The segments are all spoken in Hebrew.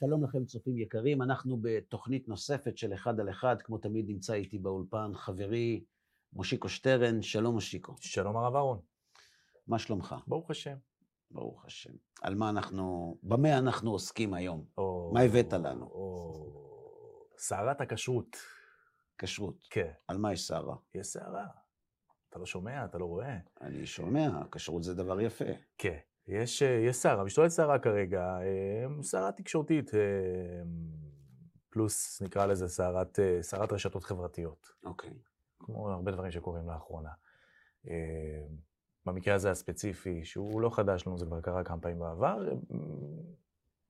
שלום לכם צופים יקרים, אנחנו בתוכנית נוספת של אחד על אחד, כמו תמיד נמצא איתי באולפן חברי מושיקו שטרן, שלום מושיקו. שלום הרב אהרון. מה שלומך? ברוך השם. ברוך השם. על מה אנחנו, במה אנחנו עוסקים היום? או, מה הבאת לנו? או... סערת הכשרות. כשרות. כן. על מה יש סערה? יש סערה. אתה לא שומע, אתה לא רואה. אני שומע, כשרות זה דבר יפה. כן. יש, אה, יש סערה, משתוללת סערה כרגע, אה, סערה תקשורתית, אה, פלוס נקרא לזה סערת, סערת רשתות חברתיות. אוקיי. Okay. כמו הרבה דברים שקורים לאחרונה. במקרה הזה הספציפי, שהוא לא חדש לנו, זה כבר קרה כמה פעמים בעבר,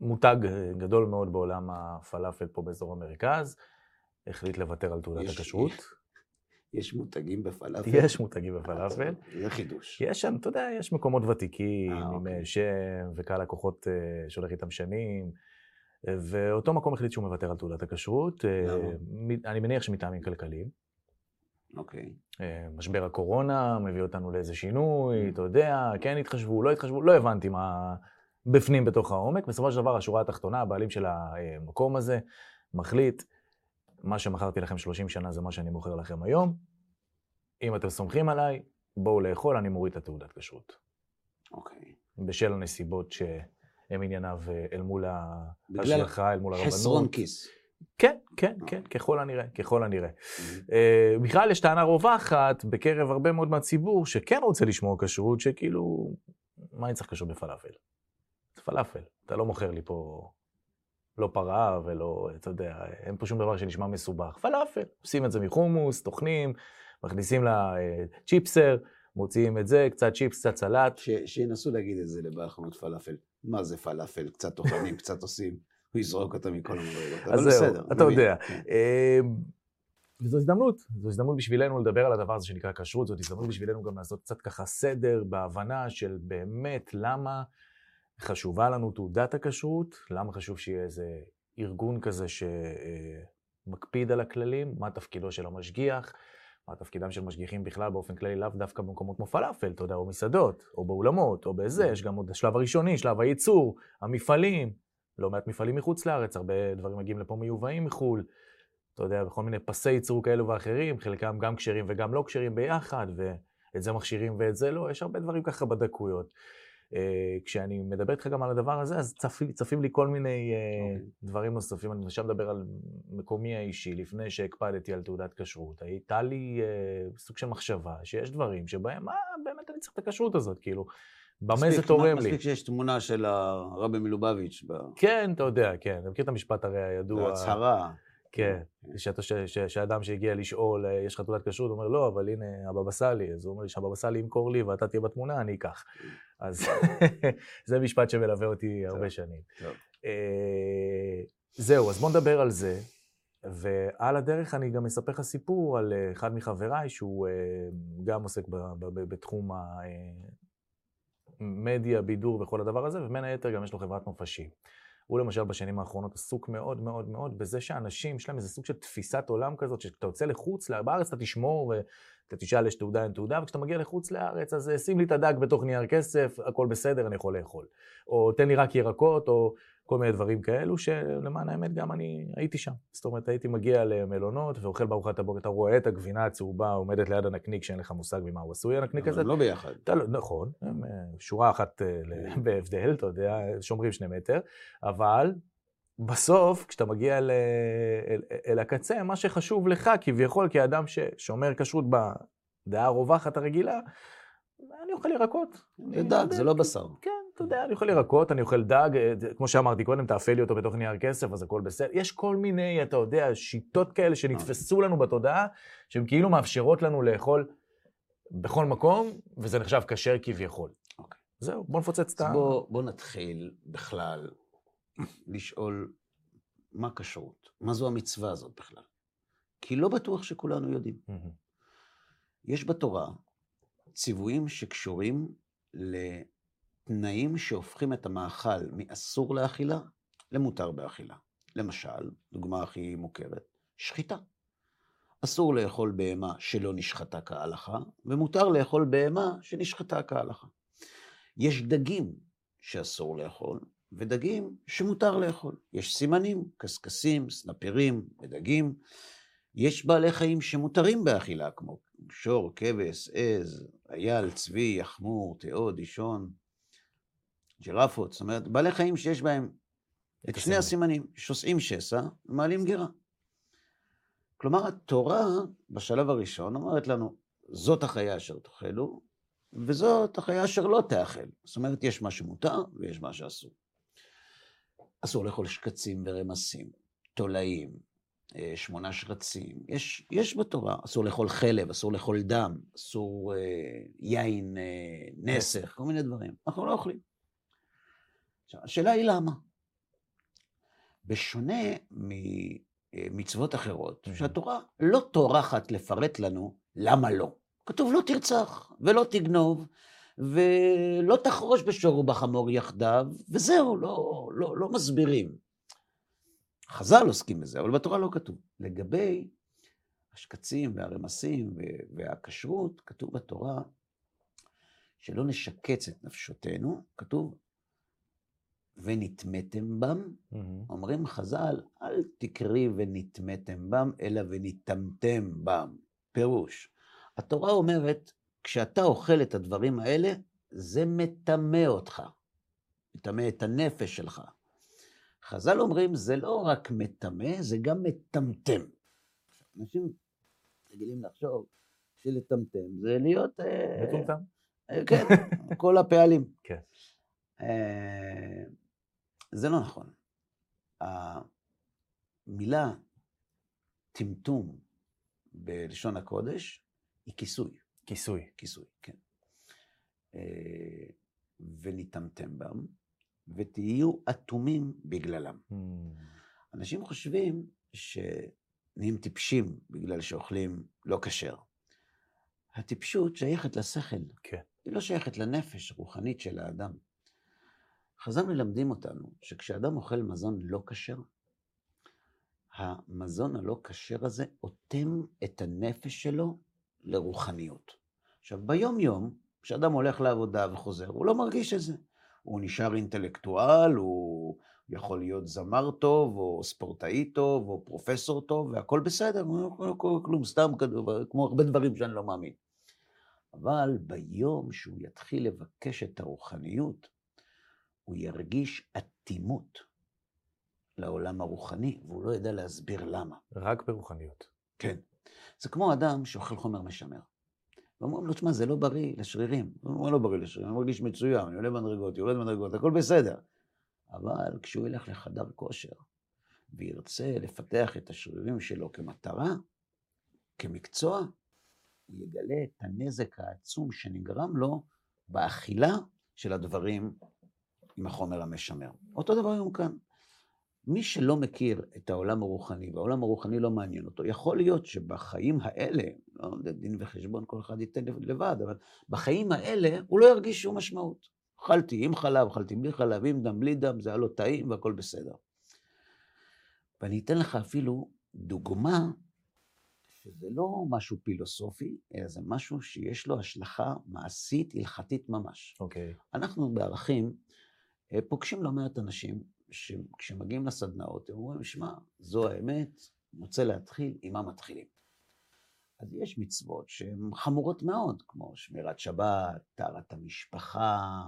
מותג גדול מאוד בעולם הפלאפל פה באזור המרכז, החליט לוותר על תעודת הכשרות. יש מותגים בפלאפל? יש מותגים בפלאפל. זה חידוש. יש שם, אתה יודע, יש מקומות ותיקים, 아, עם אוקיי. שם וקהל לקוחות שהולך איתם שנים, ואותו מקום החליט שהוא מוותר על תעודת הכשרות. למה? אני מניח שמטעמים כלכליים. אוקיי. משבר הקורונה מביא אותנו לאיזה שינוי, אתה יודע, כן התחשבו, לא התחשבו, לא הבנתי מה בפנים בתוך העומק. בסופו של דבר, השורה התחתונה, הבעלים של המקום הזה, מחליט, מה שמכרתי לכם 30 שנה זה מה שאני מוכר לכם היום. אם אתם סומכים עליי, בואו לאכול, אני מוריד את התעודת כשרות. אוקיי. Okay. בשל הנסיבות שהם ענייניו אה, אל מול ההשלכה, אל מול הרבנות. חסרון כיס. כן, כן. כן, ככל הנראה, ככל הנראה. Mm-hmm. Uh, בכלל יש טענה רווחת בקרב הרבה מאוד מהציבור שכן רוצה לשמור כשרות, שכאילו, מה אני צריך כשרות בפלאפל? זה פלאפל, אתה לא מוכר לי פה לא פרה ולא, אתה יודע, אין פה שום דבר שנשמע מסובך. פלאפל, עושים את זה מחומוס, טוחנים, מכניסים לה אה, צ'יפסר, מוציאים את זה, קצת צ'יפס, קצת סלט. ש, שינסו להגיד את זה לבעל חנות פלאפל. מה זה פלאפל? קצת טוחנים, קצת עושים, הוא יזרוק אותם מכל המדרגות. אבל בסדר. אתה יודע. כן. אמ, וזו הזדמנות, זו הזדמנות בשבילנו לדבר על הדבר הזה שנקרא כשרות, זאת הזדמנות בשבילנו גם לעשות קצת ככה סדר בהבנה של באמת למה חשובה לנו תעודת הכשרות, למה חשוב שיהיה איזה ארגון כזה שמקפיד על הכללים, מה תפקידו של המשגיח, מה תפקידם של משגיחים בכלל באופן כללי, לאו דווקא במקומות כמו פלאפל, אתה יודע, או מסעדות, או באולמות, או בזה, יש גם עוד השלב הראשוני, שלב הייצור, המפעלים, לא מעט מפעלים מחוץ לארץ, הרבה דברים מגיעים לפה מיובאים מחו"ל, אתה יודע, בכל מיני פסי ייצור כאלו ואחרים, חלקם גם כשרים וגם לא כשרים ביחד, ואת זה מכשירים ואת זה לא, יש הרבה דברים ככה בדקויות. אה, כשאני מדבר איתך גם על הדבר הזה, אז צפים, צפים לי כל מיני okay. אוקיי. דברים נוספים. אני עכשיו מדבר על מקומי האישי, לפני שהקפדתי על תעודת כשרות. הייתה לי uh, סוג של מחשבה שיש דברים שבהם, מה, באמת אני צריך את הכשרות הזאת, כאילו, במה זה תורם לי. מספיק שיש תמונה של הרבי מלובביץ'. ב... כן, אתה יודע, כן. אתה מכיר את המשפט הרי הידוע. הצהרה. כן, שאדם שהגיע לשאול, אה, יש לך תעודת כשרות, הוא אומר, לא, אבל הנה הבבא סאלי. אז הוא אומר לי שהבבא סאלי ימכור לי ואתה תהיה בתמונה, אני אקח. אז זה משפט שמלווה אותי הרבה שנים. אה, זהו, אז בוא נדבר על זה. ועל הדרך אני גם אספר לך סיפור על אה, אחד מחבריי, שהוא גם עוסק בתחום המדיה, בידור וכל הדבר הזה, ובין היתר גם יש לו חברת נופשים. הוא למשל בשנים האחרונות עסוק מאוד מאוד מאוד בזה שאנשים, יש להם איזה סוג של תפיסת עולם כזאת, שאתה יוצא לחוץ, בארץ אתה תשמור ואתה תשאל יש תעודה אין תעודה, וכשאתה מגיע לחוץ לארץ, אז שים לי את הדג בתוך נייר כסף, הכל בסדר, אני יכול לאכול. או תן לי רק ירקות, או כל מיני דברים כאלו, שלמען האמת גם אני הייתי שם. זאת אומרת, הייתי מגיע למלונות ואוכל בארוחת הבוקר, אתה רואה את הגבינה הצהובה עומדת ליד הנקניק שאין לך מושג ממה הוא עשוי, הנקניק הזה. אבל לא ביחד. אתה, לא, נכון, אה, שורה אחת אה. בהבדל, אתה יודע, שומרים שני מטר, אבל בסוף, כשאתה מגיע אל, אל, אל הקצה, מה שחשוב לך כביכול, כאדם ששומר כשרות בדעה הרווחת הרגילה, אני אוכל ירקות. זה דג, זה לא בשר. כן, אתה יודע, אני אוכל ירקות, אני אוכל דג, אה, כמו שאמרתי קודם, תאפה לי אותו בתוך נייר כסף, אז הכל בסדר. יש כל מיני, אתה יודע, שיטות כאלה שנתפסו לנו בתודעה, שהן כאילו מאפשרות לנו לאכול בכל מקום, וזה נחשב כשר כביכול. אוקיי. זהו, בוא נפוצץ את ה... בוא, בוא נתחיל בכלל לשאול מה כשרות, מה זו המצווה הזאת בכלל. כי לא בטוח שכולנו יודעים. יש בתורה ציוויים שקשורים לתנאים שהופכים את המאכל מאסור לאכילה למותר באכילה. למשל, דוגמה הכי מוכרת, שחיטה. אסור לאכול בהמה שלא נשחטה כהלכה, ומותר לאכול בהמה שנשחטה כהלכה. יש דגים שאסור לאכול, ודגים שמותר לאכול. יש סימנים, קשקשים, סנפירים ודגים. יש בעלי חיים שמותרים באכילה, כמו שור, כבש, עז, אייל, צבי, יחמור, תיאוד, דישון, ג'ירפות. זאת אומרת, בעלי חיים שיש בהם את שני הסימנים, שוסעים שסע ומעלים גירה. כלומר, התורה בשלב הראשון אומרת לנו, זאת החיה אשר תאכלו, וזאת החיה אשר לא תאכל. זאת אומרת, יש מה שמותר ויש מה שאסור. אסור לאכול שקצים ורמסים, תולעים, אה, שמונה שרצים. יש, יש בתורה, אסור לאכול חלב, אסור לאכול דם, אסור אה, יין, אה, נסך, כל מיני דברים. אנחנו לא אוכלים. עכשיו, השאלה היא למה. בשונה ממצוות אחרות, שהתורה לא טורחת לפרט לנו למה לא. כתוב לא תרצח ולא תגנוב ולא תחרוש בשור ובחמור יחדיו, וזהו, לא, לא, לא מסבירים. חז"ל עוסקים בזה, אבל בתורה לא כתוב. לגבי השקצים והרמסים והכשרות, כתוב בתורה שלא נשקץ את נפשותנו, כתוב ונטמתם בם, mm-hmm. אומרים חז"ל, אל תקרי ונטמתם בם, אלא ונטמתם בם. פירוש, התורה אומרת, כשאתה אוכל את הדברים האלה, זה מטמא אותך, מטמא את הנפש שלך. חז"ל אומרים, זה לא רק מטמא, זה גם מטמטם. אנשים רגילים לחשוב שלטמטם זה להיות... אה, מטומטם. אה, כן, כל הפעלים. כן. זה לא נכון. המילה טמטום בלשון הקודש היא כיסוי. כיסוי. כיסוי, כן. אה, וניתמתם בם, ותהיו אטומים בגללם. Mm. אנשים חושבים שנהיים טיפשים בגלל שאוכלים לא כשר. הטיפשות שייכת לשכל. כן. היא לא שייכת לנפש הרוחנית של האדם. חז"ל מלמדים אותנו שכשאדם אוכל מזון לא כשר, המזון הלא כשר הזה אוטם את הנפש שלו לרוחניות. עכשיו, ביום-יום, כשאדם הולך לעבודה וחוזר, הוא לא מרגיש את זה. הוא נשאר אינטלקטואל, הוא יכול להיות זמר טוב, או ספורטאי טוב, או פרופסור טוב, והכל בסדר, לא כלום, סתם כמו הרבה דברים שאני לא מאמין. אבל ביום שהוא יתחיל לבקש את הרוחניות, הוא ירגיש אטימות לעולם הרוחני, והוא לא ידע להסביר למה. רק ברוחניות. כן. זה כמו אדם שאוכל חומר משמר. ואומרים לו, תשמע, זה לא בריא לשרירים. הוא אומר, לא בריא לשרירים, אני מרגיש מצוין, אני עולה במדרגות, יורד במדרגות, הכל בסדר. אבל כשהוא ילך לחדר כושר וירצה לפתח את השרירים שלו כמטרה, כמקצוע, הוא יגלה את הנזק העצום שנגרם לו באכילה של הדברים עם החומר המשמר. אותו דבר היום כאן. מי שלא מכיר את העולם הרוחני, והעולם הרוחני לא מעניין אותו, יכול להיות שבחיים האלה, לא יודע, דין וחשבון כל אחד ייתן לבד, אבל בחיים האלה הוא לא ירגיש שום משמעות. אכלתי עם חלב, אכלתי בלי חלב, עם דם, בלי דם, זה היה לו טעים והכל בסדר. ואני אתן לך אפילו דוגמה שזה לא משהו פילוסופי, אלא זה משהו שיש לו השלכה מעשית, הלכתית ממש. אוקיי. Okay. אנחנו בערכים פוגשים לא מעט אנשים שכשמגיעים לסדנאות, הם אומרים, שמע, זו האמת, אני רוצה להתחיל, עם מה מתחילים? אז יש מצוות שהן חמורות מאוד, כמו שמירת שבת, טהרת המשפחה,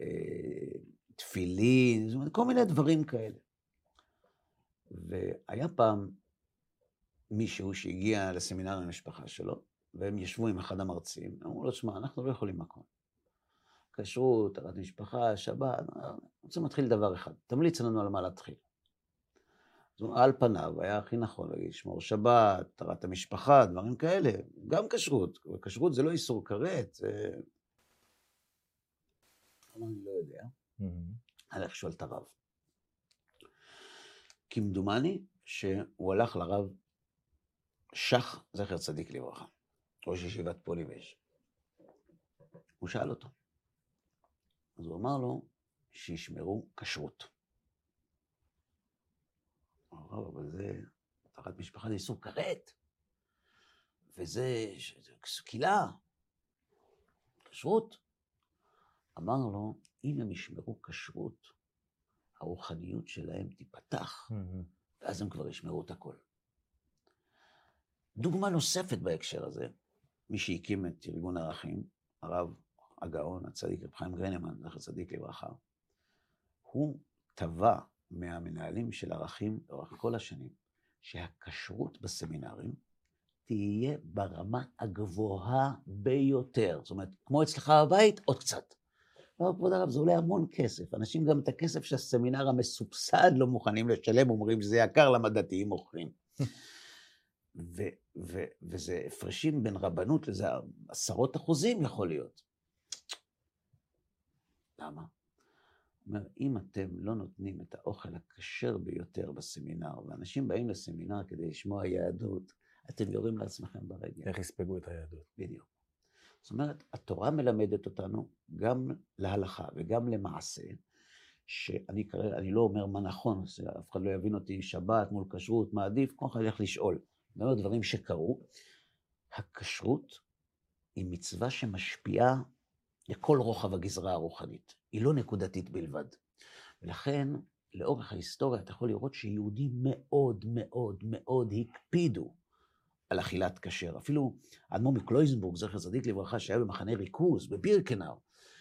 אה, תפילין, זאת אומרת, כל מיני דברים כאלה. והיה פעם מישהו שהגיע לסמינר המשפחה שלו, והם ישבו עם אחד המרצים, אמרו לו, שמע, אנחנו לא יכולים מקום. כשרות, טהרת משפחה, שבת, רוצים להתחיל דבר אחד, תמליץ לנו על מה להתחיל. אז על פניו היה הכי נכון להגיד, שמור שבת, טהרת המשפחה, דברים כאלה, גם כשרות, כשרות זה לא איסור כרת, זה... אני לא יודע, אני הולך לשאול את הרב. כמדומני שהוא הלך לרב שח, זכר צדיק לברכה, ראש ישיבת פוליבש. הוא שאל אותו, אז הוא אמר לו שישמרו כשרות. הוא אמר, אבל זה, טהרת משפחה זה איסור כרת, וזה סקילה, כשרות. אמר לו, אם הם ישמרו כשרות, הרוחניות שלהם תיפתח, ואז הם כבר ישמעו את הכל. דוגמה נוספת בהקשר הזה, מי שהקים את ארגון הערכים, הרב הגאון, הצדיק רב חיים גרנמן, זכר צדיק לברכה, הוא תבע מהמנהלים של ערכים לאורך כל השנים, שהכשרות בסמינרים תהיה ברמה הגבוהה ביותר. זאת אומרת, כמו אצלך בבית, עוד קצת. לא, כבוד הרב, זה עולה המון כסף. אנשים גם את הכסף של הסמינר המסובסד לא מוכנים לשלם, אומרים שזה יקר למה דתיים מוכרים. ו- ו- וזה הפרשים בין רבנות לזה עשרות אחוזים יכול להיות. למה? אומר, אם אתם לא נותנים את האוכל הכשר ביותר בסמינר, ואנשים באים לסמינר כדי לשמוע יהדות, אתם יורים לעצמכם ברגל. איך יספגו את היהדות? בדיוק. זאת אומרת, התורה מלמדת אותנו גם להלכה וגם למעשה, שאני כרגע, אני לא אומר מה נכון, אף אחד לא יבין אותי, שבת מול כשרות, מה עדיף, כל אחד ילך לשאול. אני אומר דברים שקרו. הכשרות היא מצווה שמשפיעה לכל רוחב הגזרה הרוחנית. היא לא נקודתית בלבד. ולכן, לאורך ההיסטוריה אתה יכול לראות שיהודים מאוד מאוד מאוד הקפידו על אכילת כשר. אפילו האדמו"ר מקלויזנבורג, זכר צדיק לברכה, שהיה במחנה ריכוז, בבירקנאו,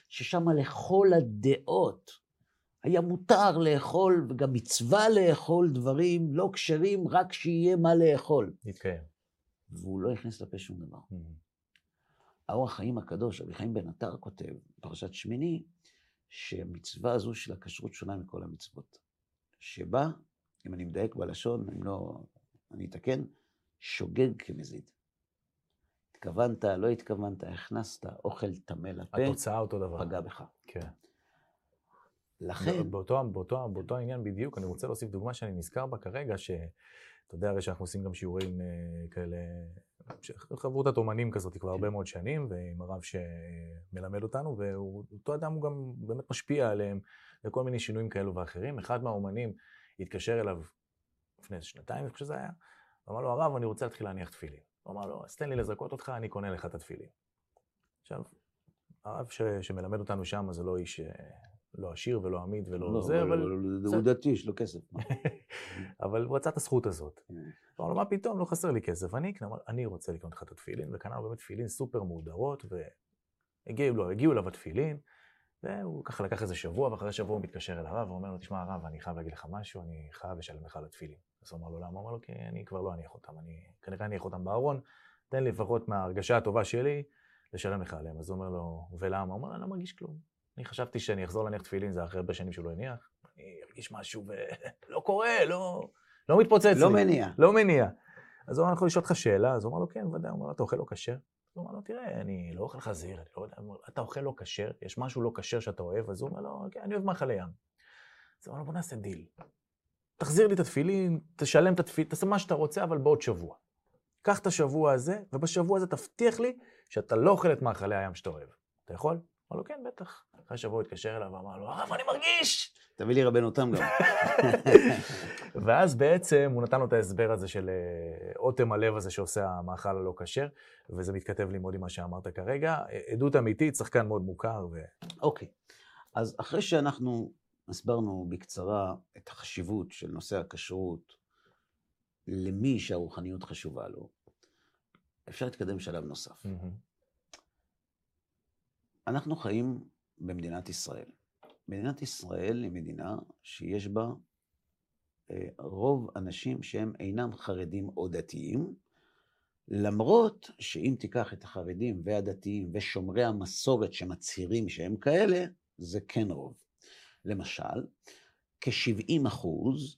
ששם לכל הדעות היה מותר לאכול, וגם מצווה לאכול דברים לא כשרים, רק שיהיה מה לאכול. התקיים. והוא לא הכניס לפה שום דבר. האור החיים הקדוש, רבי חיים בן עטר כותב, פרשת שמיני, שהמצווה הזו של הכשרות שונה מכל המצוות. שבה, אם אני מדייק בלשון, אם לא, אני אתקן, שוגג כמזיד. התכוונת, לא התכוונת, הכנסת אוכל טמא לפה, התוצאה אותו דבר. פגע בך. כן. לכן, באותו, באותו, באותו העניין בדיוק, אני רוצה להוסיף דוגמה שאני נזכר בה כרגע, שאתה יודע הרי שאנחנו עושים גם שיעורים אה, כאלה, חברותת אומנים כזאת כבר הרבה מאוד שנים, ועם הרב שמלמד אותנו, ואותו אדם הוא גם באמת משפיע עליהם לכל מיני שינויים כאלו ואחרים. אחד מהאומנים התקשר אליו לפני שנתיים, אני חושב שזה היה, ואמר לו, הרב, אני רוצה להתחיל להניח תפילין. הוא אמר לו, אז תן לי לזרקות אותך, אני קונה לך את התפילין. עכשיו, הרב ש, שמלמד אותנו שם זה לא איש, לא עשיר ולא עמיד ולא לא, זה, אבל... הוא דתי, יש לו כסף. אבל הוא רצה את הזכות הזאת. כן. אמר לו, מה פתאום, לא חסר לי כסף. אני אקנה, אני רוצה לקנות לך את התפילין, וקנה לו באמת תפילין סופר מהודרות, והגיעו לו, הגיעו אליו התפילין, והוא ככה לקח איזה שבוע, ואחרי שבוע הוא מתקשר אל הרב, ואומר לו, תשמע, הרב, אני חייב להגיד לך משהו, אני חייב לשלם לך על התפילין. אז הוא אמר לו, למה? הוא אמר לו, כי אני כבר לא אניח אותם, אני כנראה אניח אותם בארון, תן לי לפחות מההרגשה הטובה שלי, לשלם לך עליהם. אז הוא אומר לו, ולמה? הוא אומר, אני לא מרגיש כלום. אני חשבתי שאני אחזור להניח תפילין, זה אחרי הרבה שנים שהוא לא הניח, אני ארגיש משהו ולא קורה, לא, לא מתפוצץ לי. לא מניע. לא מניע. אז הוא אמר, אני יכול לשאול אותך שאלה? אז הוא אמר לו, כן, ודאי. הוא אמר לו, אתה אוכל לא כשר? הוא אמר לו, תראה, אני לא אוכל חזיר, אני לא יודע, אתה אוכל לא כשר? יש משהו לא כשר שאתה אוהב? אז הוא אומר לו, כן, אני אוהב מאכלי ים. אז הוא אמר לו, בוא נעשה דיל. תחזיר לי את התפילין, תשלם את התפילין, תעשה מה שאתה רוצה, אבל בעוד שבוע. קח את השבוע הזה, ובשבוע הזה תבטיח לי שאתה לא אוכל את מאכלי הים שאתה אוהב. אתה יכול? אמר לו, כן, בטח. אחרי שבוע התקשר אליו ואמר לו, הרב, אני מרגיש! תביא לי רבנותם גם. ואז בעצם הוא נתן לו את ההסבר הזה של אה, אוטם הלב הזה שעושה המאכל הלא כשר, וזה מתכתב לי מאוד עם מה שאמרת כרגע. עדות אמיתית, שחקן מאוד מוכר. ו... אוקיי, אז אחרי שאנחנו הסברנו בקצרה את החשיבות של נושא הכשרות למי שהרוחניות חשובה לו, אפשר להתקדם שלב נוסף. אנחנו חיים במדינת ישראל. מדינת ישראל היא מדינה שיש בה אה, רוב אנשים שהם אינם חרדים או דתיים, למרות שאם תיקח את החרדים והדתיים ושומרי המסורת שמצהירים שהם כאלה, זה כן רוב. למשל, כ-70 אחוז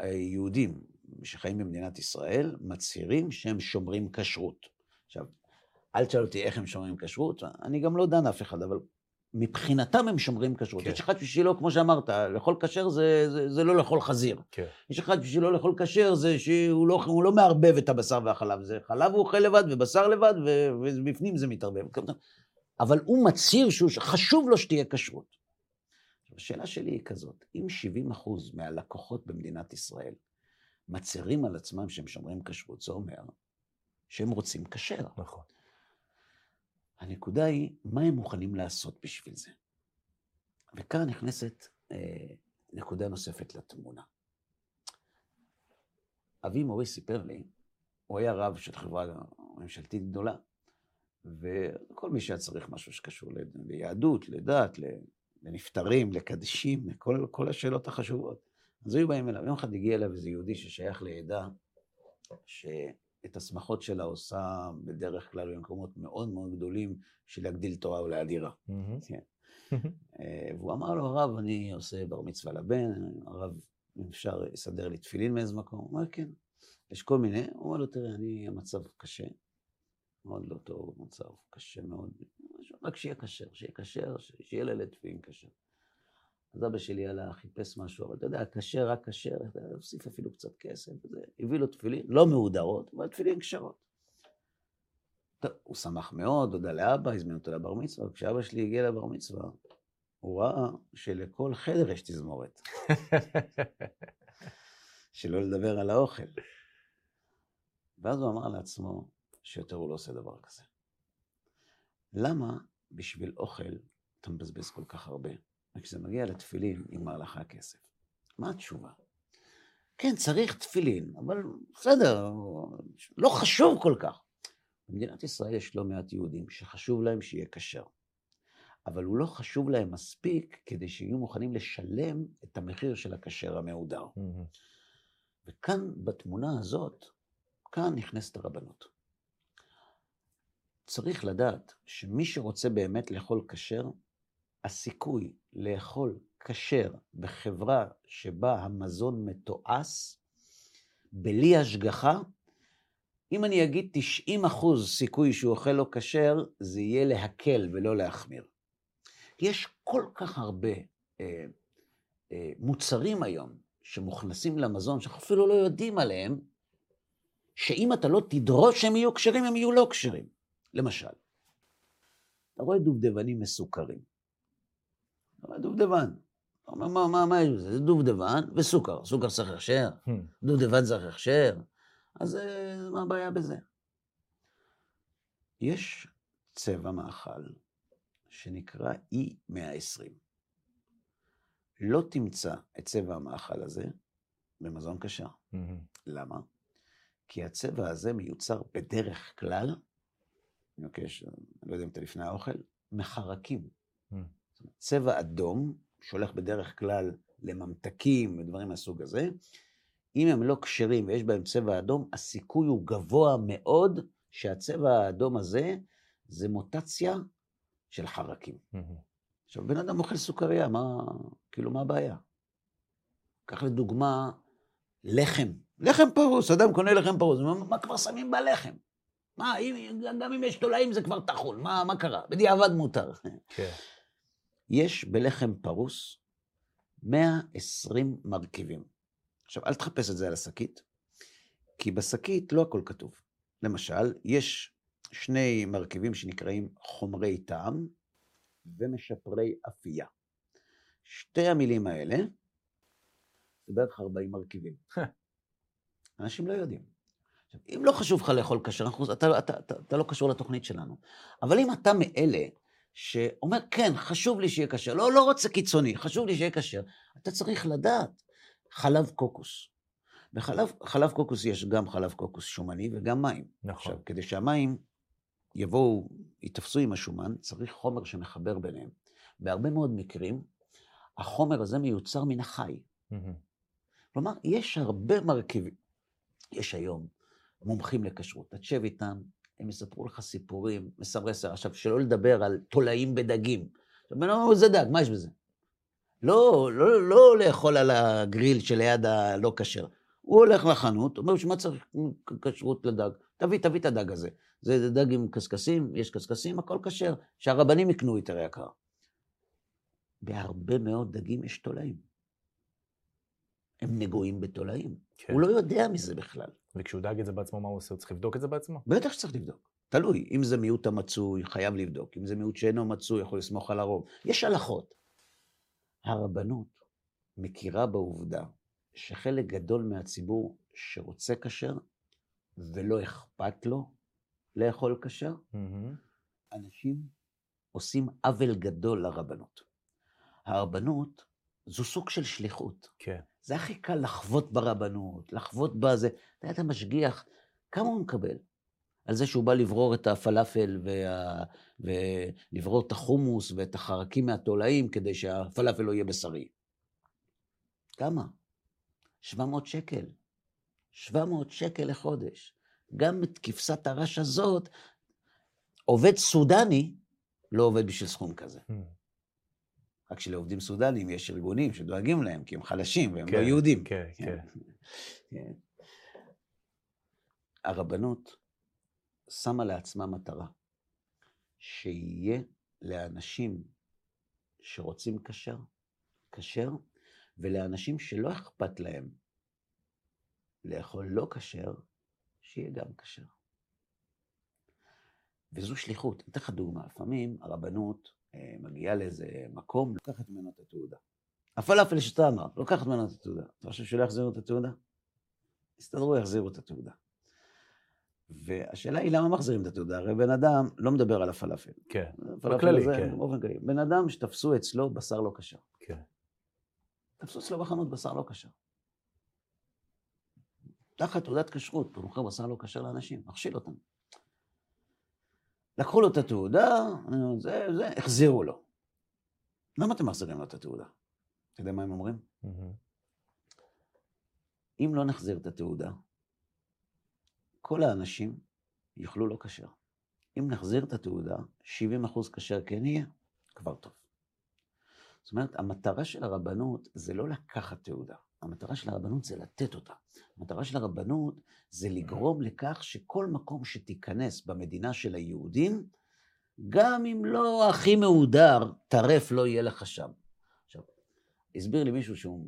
מהיהודים שחיים במדינת ישראל מצהירים שהם שומרים כשרות. עכשיו, אל תשאל אותי איך הם שומרים כשרות, אני גם לא דן אף אחד, אבל מבחינתם הם שומרים כשרות. כן. יש אחד בשבילו, כמו שאמרת, לאכול כשר זה, זה, זה לא לאכול חזיר. כן. יש אחד בשבילו לאכול כשר זה שהוא לא, לא מערבב את הבשר והחלב, זה חלב הוא אוכל לבד ובשר לבד ו- ובפנים זה מתערבב. אבל הוא מצהיר שחשוב לו שתהיה כשרות. השאלה שלי היא כזאת, אם 70 אחוז מהלקוחות במדינת ישראל מצהירים על עצמם שהם שומרים כשרות, זה אומר שהם רוצים כשר. נכון. הנקודה היא, מה הם מוכנים לעשות בשביל זה? וכאן נכנסת אה, נקודה נוספת לתמונה. אבי מורי סיפר לי, הוא היה רב של חברה ממשלתית גדולה, וכל מי שהיה צריך משהו שקשור ל- ליהדות, לדת, לנפטרים, לקדשים, לכל כל השאלות החשובות. אז היו באים אליו. יום אחד הגיע אליו איזה יהודי ששייך לעדה, שאת השמחות שלה עושה בדרך כלל במקומות מאוד מאוד גדולים של להגדיל תורה ולהדירה. מהמם. כן. אה, והוא אמר לו, הרב, אני עושה בר מצווה לבן, הרב, אם אפשר לסדר לי תפילין מאיזה מקום? הוא אומר, כן. יש כל מיני, הוא אומר לו, תראה, אני, המצב קשה, מאוד לא טוב, מצב קשה מאוד, רק שיהיה כשר, שיהיה כשר, שיהיה לילד תפילין כשר. אז אבא שלי הלך, חיפש משהו, אבל אתה יודע, כשר, רק כשר, הוסיף אפילו קצת כסף, וזה, הביא לו תפילין, לא מהודרות, אבל תפילין כשרות. הוא שמח מאוד, הודה לאבא, הזמין אותו לבר מצווה, כשאבא שלי הגיע לבר מצווה, הוא ראה שלכל חדר יש תזמורת, שלא לדבר על האוכל. ואז הוא אמר לעצמו שיותר הוא לא עושה דבר כזה. למה בשביל אוכל אתה מבזבז כל כך הרבה? וכשזה מגיע לתפילין, נגמר לך הכסף. מה התשובה? כן, צריך תפילין, אבל בסדר, לא חשוב כל כך. במדינת ישראל יש לא מעט יהודים שחשוב להם שיהיה כשר. אבל הוא לא חשוב להם מספיק כדי שיהיו מוכנים לשלם את המחיר של הכשר המהודר. מהמם. וכאן, בתמונה הזאת, כאן נכנסת הרבנות. צריך לדעת שמי שרוצה באמת לאכול כשר, הסיכוי לאכול כשר בחברה שבה המזון מתועש, בלי השגחה, אם אני אגיד 90 אחוז סיכוי שהוא אוכל לא כשר, זה יהיה להקל ולא להחמיר. יש כל כך הרבה אה, אה, מוצרים היום שמוכנסים למזון, שאנחנו אפילו לא יודעים עליהם, שאם אתה לא תדרוש שהם יהיו כשרים, הם יהיו לא כשרים. למשל, אתה רואה דובדבנים מסוכרים. רואה דובדבן. אומר, מה, מה, מה יש בזה? זה דובדבן וסוכר. סוכר צריך הכשר, מהמם. דובדבן צריך הכשר. אז אה, מה הבעיה בזה? יש צבע מאכל שנקרא E120. לא תמצא את צבע המאכל הזה במזון כשר. מהמם. למה? כי הצבע הזה מיוצר בדרך כלל, אני מבקש, אני לא יודע אם אתה לפני האוכל, מחרקים. Mm. צבע אדום, שהולך בדרך כלל לממתקים ודברים מהסוג הזה, אם הם לא כשרים ויש בהם צבע אדום, הסיכוי הוא גבוה מאוד שהצבע האדום הזה זה מוטציה של חרקים. עכשיו, בן אדם אוכל סוכריה, מה, כאילו, מה הבעיה? קח לדוגמה, לחם. לחם פרוס, אדם קונה לחם פרוס, מה, מה כבר שמים בלחם? מה, אם, גם אם יש תולעים זה כבר טחול, מה, מה קרה? בדיעבד מותר. כן. יש בלחם פרוס 120 מרכיבים. עכשיו, אל תחפש את זה על השקית, כי בשקית לא הכל כתוב. למשל, יש שני מרכיבים שנקראים חומרי טעם ומשפרי אפייה. שתי המילים האלה, זה בערך 40 מרכיבים. אנשים לא יודעים. עכשיו, אם לא חשוב לך לאכול כשר, אתה, אתה, אתה, אתה לא קשור לתוכנית שלנו. אבל אם אתה מאלה שאומר, כן, חשוב לי שיהיה כשר, לא, לא רוצה קיצוני, חשוב לי שיהיה כשר, אתה צריך לדעת, חלב קוקוס. בחלב חלב קוקוס יש גם חלב קוקוס שומני וגם מים. נכון. עכשיו, כדי שהמים יבואו, ייתפסו עם השומן, צריך חומר שמחבר ביניהם. בהרבה מאוד מקרים, החומר הזה מיוצר מן החי. כלומר, יש הרבה מרכיבים. יש היום מומחים לכשרות, תשב איתם, הם יספרו לך סיפורים, מסמרי שיער. עכשיו, שלא לדבר על תולעים בדגים. עכשיו, בן אדם זה דג, מה יש בזה? לא, לא, לא לאכול על הגריל שליד הלא כשר. הוא הולך לחנות, אומר, שמה צריך כשרות לדג? תביא, תביא את הדג הזה. זה דג עם קשקשים, יש קשקשים, הכל כשר. שהרבנים יקנו יותר יקר. בהרבה מאוד דגים יש תולעים. הם נגועים בתולעים. כן. הוא לא יודע מזה בכלל. וכשהוא דאג את זה בעצמו, מה הוא עושה? הוא צריך לבדוק את זה בעצמו? בטח שצריך לבדוק. תלוי. אם זה מיעוט המצוי, חייב לבדוק. אם זה מיעוט שאינו מצוי, יכול לסמוך על הרוב. יש הלכות. הרבנות מכירה בעובדה שחלק גדול מהציבור שרוצה כשר ולא אכפת לו לאכול כשר, מהמם. אנשים עושים עוול גדול לרבנות. הרבנות זו סוג של שליחות. כן. זה הכי קל לחוות ברבנות, לחוות בזה. אתה יודע, אתה משגיח, כמה הוא מקבל? על זה שהוא בא לברור את הפלאפל וה... ולברור את החומוס ואת החרקים מהתולעים כדי שהפלאפל לא יהיה בשרי. כמה? 700 שקל. 700 שקל לחודש. גם את כבשת הרש הזאת, עובד סודני לא עובד בשביל סכום כזה. Hmm. רק שלעובדים סודנים יש ארגונים שדואגים להם, כי הם חלשים והם כן, לא יהודים. כן, כן. כן. הרבנות שמה לעצמה מטרה, שיהיה לאנשים שרוצים כשר, כשר, ולאנשים שלא אכפת להם לאכול לא כשר, שיהיה גם כשר. וזו שליחות. אני אתן לך דוגמה, לפעמים הרבנות אה, מגיעה לאיזה מקום, לוקחת ממנו את התעודה. הפלאפל שאתה אמר, לוקחת ממנו את התעודה. אתה חושב שלא יחזירו את התעודה? יסתדרו, יחזירו את התעודה. והשאלה היא למה מחזירים את התעודה? הרי בן אדם לא מדבר על הפלאפל. כן, הפלאפל בכללי, הזה, כן. באופן כללי. בן אדם שתפסו אצלו בשר לא כשר. כן. תפסו אצלו בחנות בשר לא כשר. תחת תעודת כשרות, הוא מוכר בשר לא כשר לאנשים, מכשיל אותם. לקחו לו את התעודה, זה, זה, החזירו לו. למה אתם מחזירים לו את התעודה? אתה יודע מה הם אומרים? אם לא נחזיר את התעודה, כל האנשים יאכלו לא כשר. אם נחזיר את התעודה, 70 אחוז כשר כן יהיה, כבר טוב. זאת אומרת, המטרה של הרבנות זה לא לקחת תעודה, המטרה של הרבנות זה לתת אותה. המטרה של הרבנות זה לגרום לכך שכל מקום שתיכנס במדינה של היהודים, גם אם לא הכי מהודר, טרף לא יהיה לך שם. עכשיו, הסביר לי מישהו שהוא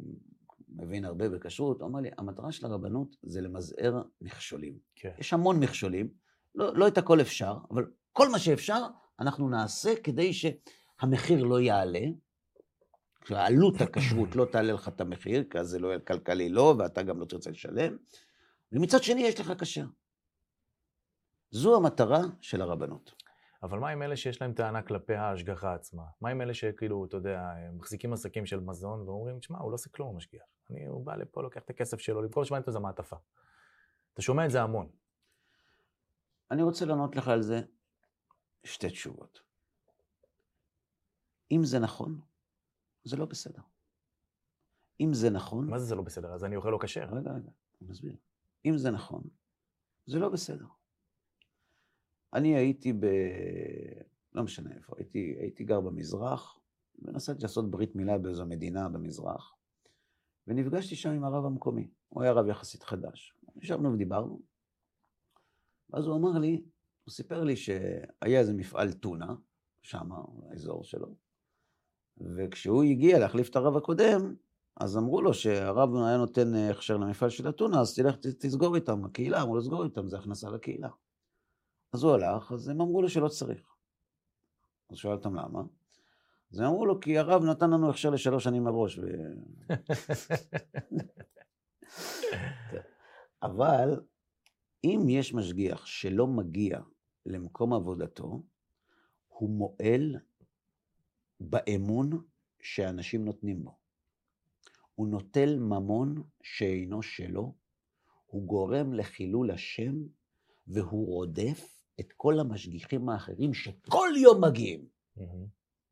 מבין הרבה בכשרות, הוא אמר לי, המטרה של הרבנות זה למזער מכשולים. כן. יש המון מכשולים, לא, לא את הכל אפשר, אבל כל מה שאפשר, אנחנו נעשה כדי שהמחיר לא יעלה. שעלות הכשרות לא תעלה לך את המחיר, כי אז זה לא יהיה כלכלי לא, ואתה גם לא תרצה לשלם. ומצד שני, יש לך כשר. זו המטרה של הרבנות. אבל מה עם אלה שיש להם טענה כלפי ההשגחה עצמה? מה עם אלה שכאילו, אתה יודע, מחזיקים עסקים של מזון ואומרים, תשמע, הוא לא עושה כלום, המשגיח. אני, הוא בא לפה, לוקח את הכסף שלו, למכור שמע איתו זה מעטפה. אתה שומע את זה המון. אני רוצה לענות לך על זה שתי תשובות. אם זה נכון, זה לא בסדר. אם זה נכון... מה זה זה לא בסדר? אז אני אוכל לא כשר. רגע, רגע, אני מסביר. אם זה נכון, זה לא בסדר. אני הייתי ב... לא משנה איפה, הייתי, הייתי גר במזרח, ונסעתי לעשות ברית מילה באיזו מדינה במזרח, ונפגשתי שם עם הרב המקומי. הוא היה רב יחסית חדש. ישבנו ודיברנו, ואז הוא אמר לי, הוא סיפר לי שהיה איזה מפעל טונה, שם, באזור שלו, וכשהוא הגיע להחליף את הרב הקודם, אז אמרו לו שהרב היה נותן אה, הכשר למפעל של הטונה, אז תלך תסגור איתם, הקהילה, אמרו לו לסגור איתם, זה הכנסה לקהילה. אז הוא הלך, אז הם אמרו לו שלא צריך. אז הוא שאל אותם למה? אז הם אמרו לו, כי הרב נתן לנו הכשר לשלוש שנים מראש. ו... אבל אם יש משגיח שלא מגיע למקום עבודתו, הוא מועל באמון שאנשים נותנים בו. הוא נוטל ממון שאינו שלו, הוא גורם לחילול השם, והוא רודף את כל המשגיחים האחרים שכל יום מגיעים מהמם.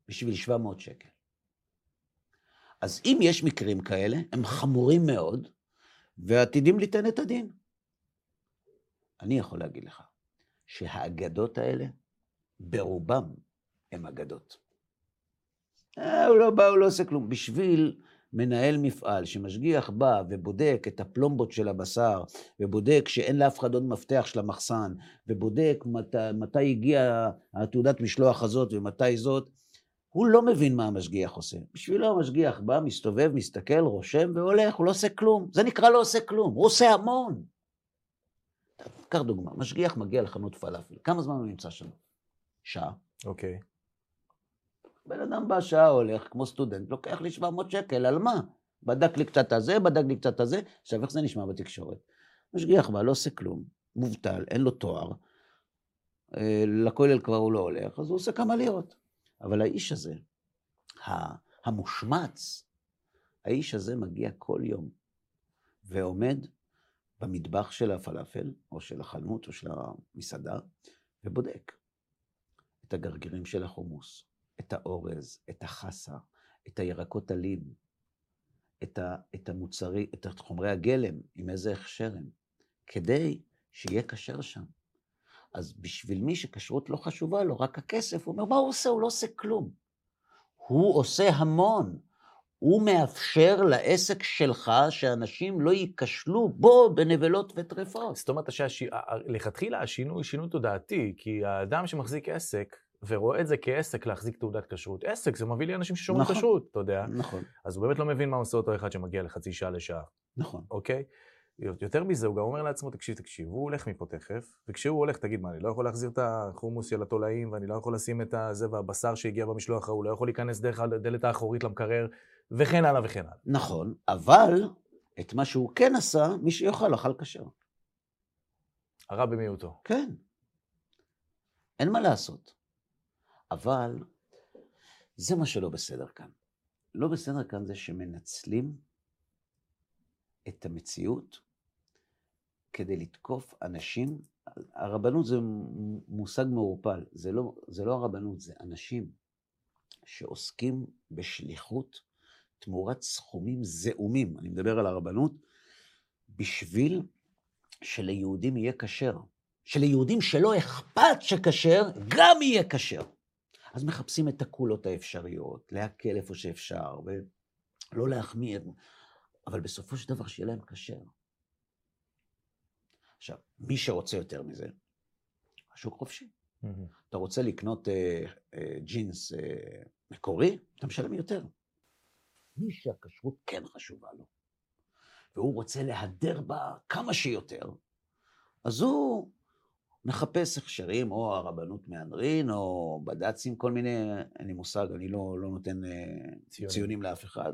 בשביל 700 שקל. אז אם יש מקרים כאלה, הם חמורים מאוד, ועתידים ליתן את הדין. אני יכול להגיד לך שהאגדות האלה, ברובם הם אגדות. אה, הוא לא בא, הוא לא עושה כלום. בשביל מנהל מפעל שמשגיח בא ובודק את הפלומבות של הבשר, ובודק שאין לאף אחד עוד מפתח של המחסן, ובודק מת, מתי הגיעה התעודת משלוח הזאת ומתי זאת, הוא לא מבין מה המשגיח עושה. בשבילו המשגיח בא, מסתובב, מסתכל, רושם והולך, הוא לא עושה כלום. זה נקרא לא עושה כלום, הוא עושה המון. קח דוגמה, משגיח מגיע לחנות פלאפל, כמה זמן הוא נמצא שם? שעה. אוקיי. בן אדם בא שעה הולך, כמו סטודנט, לוקח לי 700 שקל, על מה? בדק לי קצת הזה, בדק לי קצת הזה, עכשיו איך זה נשמע בתקשורת? משגיח בא, לא עושה כלום, מובטל, אין לו תואר, אה, לכולל כבר הוא לא הולך, אז הוא עושה כמה לירות. אבל האיש הזה, המושמץ, האיש הזה מגיע כל יום ועומד במטבח של הפלאפל, או של החלמות, או של המסעדה, ובודק את הגרגירים של החומוס, את האורז, את החסה, את הירקות עלים, את, ה, את המוצרי, את חומרי הגלם, עם איזה הכשר הם, כדי שיהיה כשר שם. אז בשביל מי שכשרות לא חשובה לו, רק הכסף, הוא אומר, מה הוא עושה? הוא לא עושה כלום. הוא עושה המון. הוא מאפשר לעסק שלך שאנשים לא ייכשלו בו בנבלות וטרפות. זאת אומרת שלכתחילה השינוי, שינוי תודעתי, כי האדם שמחזיק עסק, ורואה את זה כעסק להחזיק תעודת כשרות. עסק, זה מביא לי אנשים ששומרים נכון, כשרות, אתה יודע. נכון. אז הוא באמת לא מבין מה עושה אותו אחד שמגיע לחצי שעה לשעה. נכון. אוקיי? יותר מזה, הוא גם אומר לעצמו, תקשיב, תקשיב, הוא הולך מפה תכף, וכשהוא הולך, תגיד, מה, אני לא יכול להחזיר את החומוס של התולעים, ואני לא יכול לשים את הזה והבשר שהגיע במשלוח ההוא, לא יכול להיכנס דרך הדלת האחורית למקרר, וכן הלאה וכן הלאה. נכון, אבל את מה שהוא כן עשה, מי שיאכל אכל כשר. הרע במיעוטו. כן. אין מה לעשות. אבל זה מה שלא בסדר כאן. לא בסדר כאן זה שמנצלים את המציאות כדי לתקוף אנשים. הרבנות זה מושג מעורפל, זה לא, זה לא הרבנות, זה אנשים שעוסקים בשליחות תמורת סכומים זעומים, אני מדבר על הרבנות, בשביל שליהודים יהיה כשר. שליהודים שלא אכפת שכשר, גם יהיה כשר. אז מחפשים את הקולות האפשריות, להקל איפה שאפשר, ולא להחמיא, אבל בסופו של דבר שיהיה להם כשר. עכשיו, מי שרוצה יותר מזה, השוק חופשי. Mm-hmm. אתה רוצה לקנות אה, אה, ג'ינס אה, מקורי, אתה משלם יותר. מי שהכשרות כן חשובה לו, והוא רוצה להדר בה כמה שיותר, אז הוא מחפש הכשרים, או הרבנות מהנרין, או בד"צים, כל מיני, אין לי מושג, אני לא, לא נותן אה, ציונים. ציונים לאף אחד.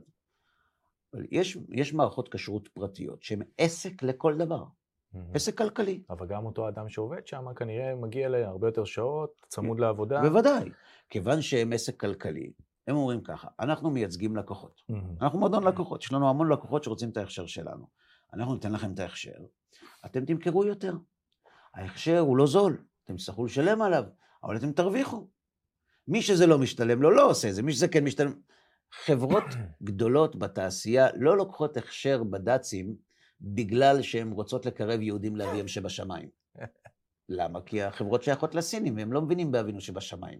אבל יש, יש מערכות כשרות פרטיות שהן עסק לכל דבר. Mm-hmm. עסק כלכלי. אבל גם אותו אדם שעובד שם כנראה מגיע להרבה יותר שעות, צמוד לעבודה. בוודאי. כיוון שהם עסק כלכלי, הם אומרים ככה, אנחנו מייצגים לקוחות. Mm-hmm. אנחנו מועדון לקוחות, יש לנו המון לקוחות שרוצים את ההכשר שלנו. אנחנו ניתן לכם את ההכשר, אתם תמכרו יותר. ההכשר הוא לא זול, אתם תצטרכו לשלם עליו, אבל אתם תרוויחו. מי שזה לא משתלם לו, לא עושה את זה, מי שזה כן משתלם... חברות גדולות בתעשייה לא לוקחות הכשר בד"צים בגלל שהן רוצות לקרב יהודים לאביהם שבשמיים. למה? כי החברות שייכות לסינים, והם לא מבינים באבינו שבשמיים.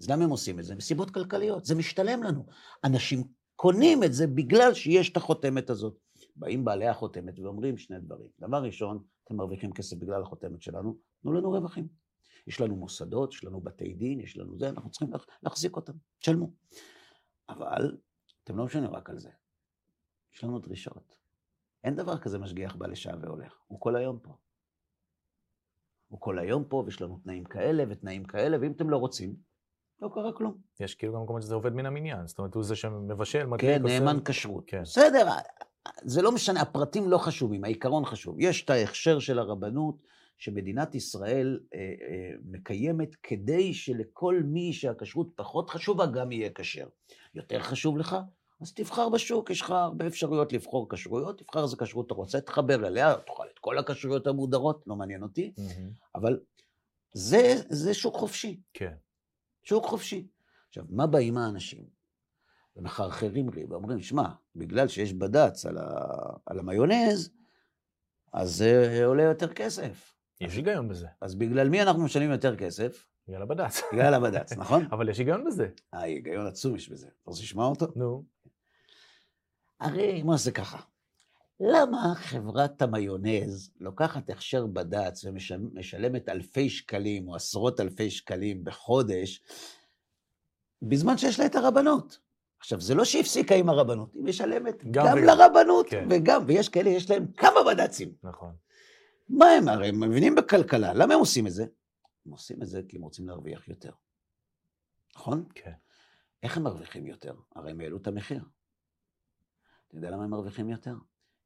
אז למה הם עושים את זה? מסיבות כלכליות, זה משתלם לנו. אנשים קונים את זה בגלל שיש את החותמת הזאת. באים בעלי החותמת ואומרים שני דברים. דבר ראשון, אתם מרוויחים כסף בגלל החותמת שלנו, תנו לנו רווחים. יש לנו מוסדות, יש לנו בתי דין, יש לנו זה, אנחנו צריכים להחזיק אותם, תשלמו. אבל אתם לא משנים רק על זה. יש לנו דרישות. אין דבר כזה משגיח בא לשעה והולך, הוא כל היום פה. הוא כל היום פה, ויש לנו תנאים כאלה ותנאים כאלה, ואם אתם לא רוצים, לא קרה כלום. יש כאילו גם מקומות שזה עובד מן המניין, זאת אומרת, הוא זה שמבשל, מדליק, כן, נאמן כשרות. כן. בסדר, זה לא משנה, הפרטים לא חשובים, העיקרון חשוב. יש את ההכשר של הרבנות שמדינת ישראל אה, אה, מקיימת כדי שלכל מי שהכשרות פחות חשובה גם יהיה כשר. יותר חשוב לך? אז תבחר בשוק, יש לך הרבה אפשרויות לבחור כשרויות, תבחר איזה כשרות אתה רוצה, תחבר אליה, תאכל את כל הכשרויות המודרות, לא מעניין אותי, mm-hmm. אבל זה, זה שוק חופשי. כן. שוק חופשי. עכשיו, מה באים האנשים? ומחרחרים לי ואומרים, שמע, בגלל שיש בד"ץ על, ה... על המיונז, אז זה עולה יותר כסף. יש היגיון בזה. אז בגלל מי אנחנו משלמים יותר כסף? בגלל הבד"ץ. בגלל הבד"ץ, נכון? אבל יש היגיון בזה. אה, היגיון עצום יש בזה. אתה רוצה לשמוע אותו? נו. הרי, מה זה ככה? למה חברת המיונז לוקחת הכשר בד"ץ ומשלמת אלפי שקלים או עשרות אלפי שקלים בחודש, בזמן שיש לה את הרבנות? עכשיו, זה לא שהפסיקה עם הרבנות, היא משלמת גם, גם לרבנות, כן. וגם, ויש כאלה, יש להם כמה בד"צים. נכון. מה הם, הרי הם מבינים בכלכלה, למה הם עושים את זה? הם עושים את זה כי הם רוצים להרוויח יותר. נכון? כן. איך הם מרוויחים יותר? הרי הם העלו את המחיר. אתה יודע למה הם מרוויחים יותר?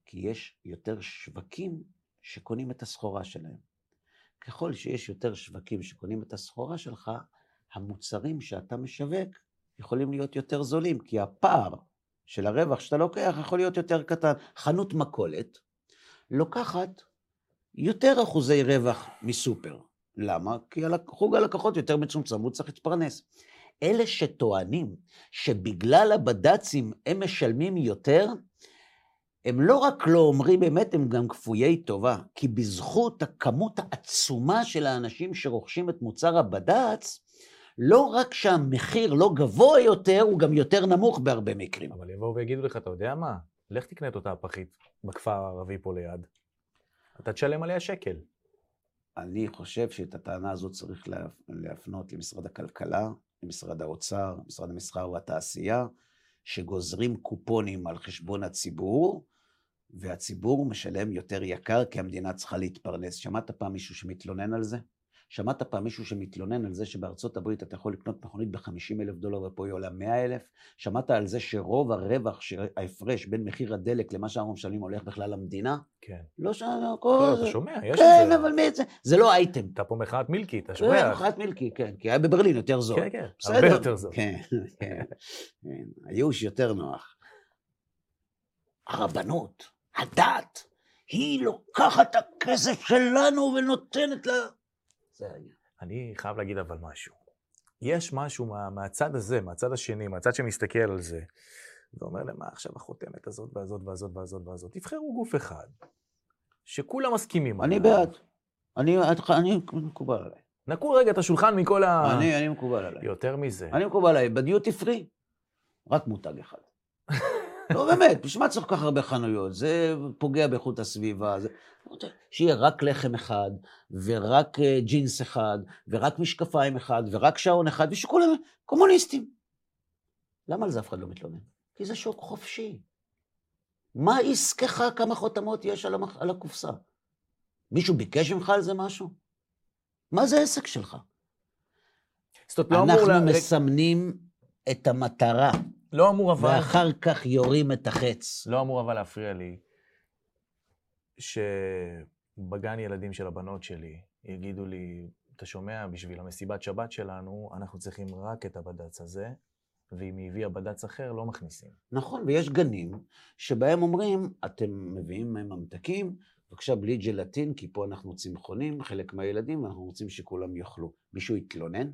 כי יש יותר שווקים שקונים את הסחורה שלהם. ככל שיש יותר שווקים שקונים את הסחורה שלך, המוצרים שאתה משווק יכולים להיות יותר זולים, כי הפער של הרווח שאתה לוקח יכול להיות יותר קטן. חנות מכולת לוקחת יותר אחוזי רווח מסופר. למה? כי חוג הלקוחות יותר מצומצם, הוא צריך להתפרנס. אלה שטוענים שבגלל הבד"צים הם משלמים יותר, הם לא רק לא אומרים אמת, הם גם כפויי טובה. כי בזכות הכמות העצומה של האנשים שרוכשים את מוצר הבד"ץ, לא רק שהמחיר לא גבוה יותר, הוא גם יותר נמוך בהרבה מקרים. אבל יבואו ויגידו לך, אתה יודע מה? לך תקנה את אותה הפחית בכפר הערבי פה ליד. אתה תשלם עליה שקל. אני חושב שאת הטענה הזאת צריך להפנות למשרד הכלכלה, למשרד האוצר, משרד המסחר והתעשייה, שגוזרים קופונים על חשבון הציבור, והציבור משלם יותר יקר כי המדינה צריכה להתפרנס. שמעת פעם מישהו שמתלונן על זה? שמעת פעם מישהו שמתלונן על זה שבארצות הברית אתה יכול לקנות מכונית ב-50 אלף דולר ופה היא עולה 100 אלף? שמעת על זה שרוב הרווח, ההפרש בין מחיר הדלק למה שאנחנו משלמים הולך בכלל למדינה? כן. לא ש... לא, אתה שומע, יש כן, את זה. אבל מי זה? זה לא אייטם. אתה פה מחאת מילקי, אתה כן, שומע? מחאת מילקי, כן, כי היה בברלין יותר זול. כן, כן. הרבה יותר זול. כן, כן, כן, הייאוש יותר נוח. הרבנות, הדת, היא לוקחת את הכסף שלנו ונותנת לה... זה העניין. אני חייב להגיד אבל משהו. יש משהו מה, מהצד הזה, מהצד השני, מהצד שמסתכל על זה, ואומר להם, מה עכשיו החותמת הזאת והזאת והזאת והזאת והזאת? תבחרו גוף אחד, שכולם מסכימים אני עליו. בעד. אני, אני מקובל עליי. נקו רגע את השולחן מכל ה... אני, אני מקובל עליי. יותר מזה. אני מקובל עליי. בדיוטי פרי, רק מותג אחד. לא, באמת, בשביל מה צריך כל כך הרבה חנויות? זה פוגע באיכות הסביבה. זה... שיהיה רק לחם אחד, ורק אה, ג'ינס אחד, ורק משקפיים אחד, ורק שעון אחד, ושכולם קומוניסטים. למה על זה אף אחד לא מתלונן? כי זה שוק חופשי. מה עסקך כמה חותמות יש על, המח... על הקופסה? מישהו ביקש ממך על זה משהו? מה זה העסק שלך? לא. אנחנו לה- מסמנים את המטרה, לא אמור אבל... ואחר כך יורים את החץ. לא אמור אבל להפריע לי שבגן ילדים של הבנות שלי יגידו לי, אתה שומע, בשביל המסיבת שבת שלנו, אנחנו צריכים רק את הבד"ץ הזה, ואם היא הביאה בד"ץ אחר, לא מכניסים. נכון, ויש גנים שבהם אומרים, אתם מביאים ממתקים, בבקשה בלי ג'לטין, כי פה אנחנו צמחונים, חלק מהילדים, ואנחנו רוצים שכולם יאכלו. מישהו יתלונן?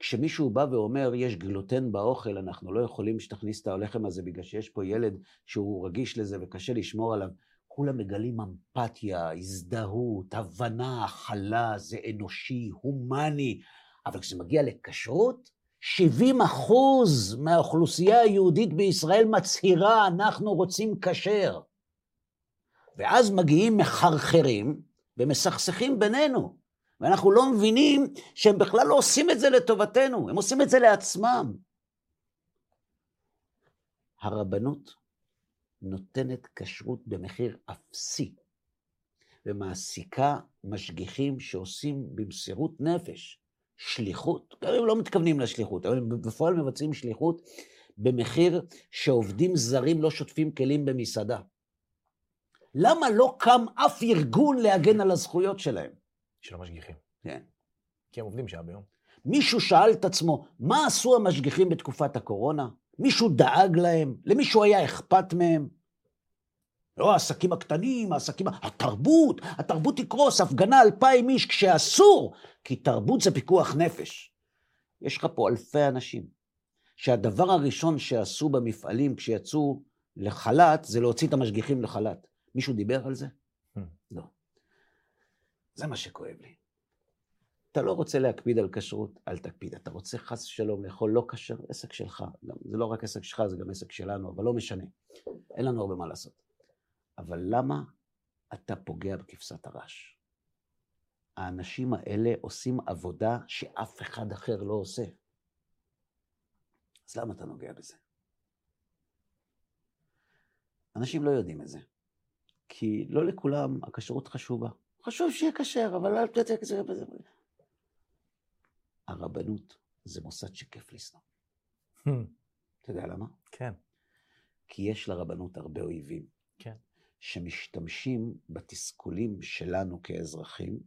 כשמישהו בא ואומר, יש גלוטן באוכל, אנחנו לא יכולים שתכניס את הלחם הזה בגלל שיש פה ילד שהוא רגיש לזה וקשה לשמור עליו, כולם מגלים אמפתיה, הזדהות, הבנה, הכלה, זה אנושי, הומני. אבל כשזה מגיע לכשרות, 70 אחוז מהאוכלוסייה היהודית בישראל מצהירה, אנחנו רוצים כשר. ואז מגיעים מחרחרים ומסכסכים בינינו. ואנחנו לא מבינים שהם בכלל לא עושים את זה לטובתנו, הם עושים את זה לעצמם. הרבנות נותנת כשרות במחיר אפסי, ומעסיקה משגיחים שעושים במסירות נפש שליחות, גם אם לא מתכוונים לשליחות, אבל הם בפועל מבצעים שליחות במחיר שעובדים זרים לא שוטפים כלים במסעדה. למה לא קם אף ארגון להגן על הזכויות שלהם? של המשגיחים. כן. כי הם עובדים שעה ביום. מישהו שאל את עצמו, מה עשו המשגיחים בתקופת הקורונה? מישהו דאג להם? למישהו היה אכפת מהם? לא, העסקים הקטנים, העסקים... התרבות, התרבות תקרוס, הפגנה אלפיים איש כשאסור, כי תרבות זה פיקוח נפש. יש לך פה אלפי אנשים, שהדבר הראשון שעשו במפעלים כשיצאו לחל"ת, זה להוציא את המשגיחים לחל"ת. מישהו דיבר על זה? זה מה שכואב לי. אתה לא רוצה להקפיד על כשרות, אל תקפיד. אתה רוצה חס ושלום לאכול לא כשר, עסק שלך. גם, זה לא רק עסק שלך, זה גם עסק שלנו, אבל לא משנה. אין לנו הרבה מה לעשות. אבל למה אתה פוגע בכבשת הרש? האנשים האלה עושים עבודה שאף אחד אחר לא עושה. אז למה אתה נוגע בזה? אנשים לא יודעים את זה. כי לא לכולם הכשרות חשובה. חשוב שיהיה כשר, אבל אל תצא כשר. הרבנות זה מוסד שכיף לשנוא. אתה יודע למה? כן. כי יש לרבנות הרבה אויבים. כן. שמשתמשים בתסכולים שלנו כאזרחים,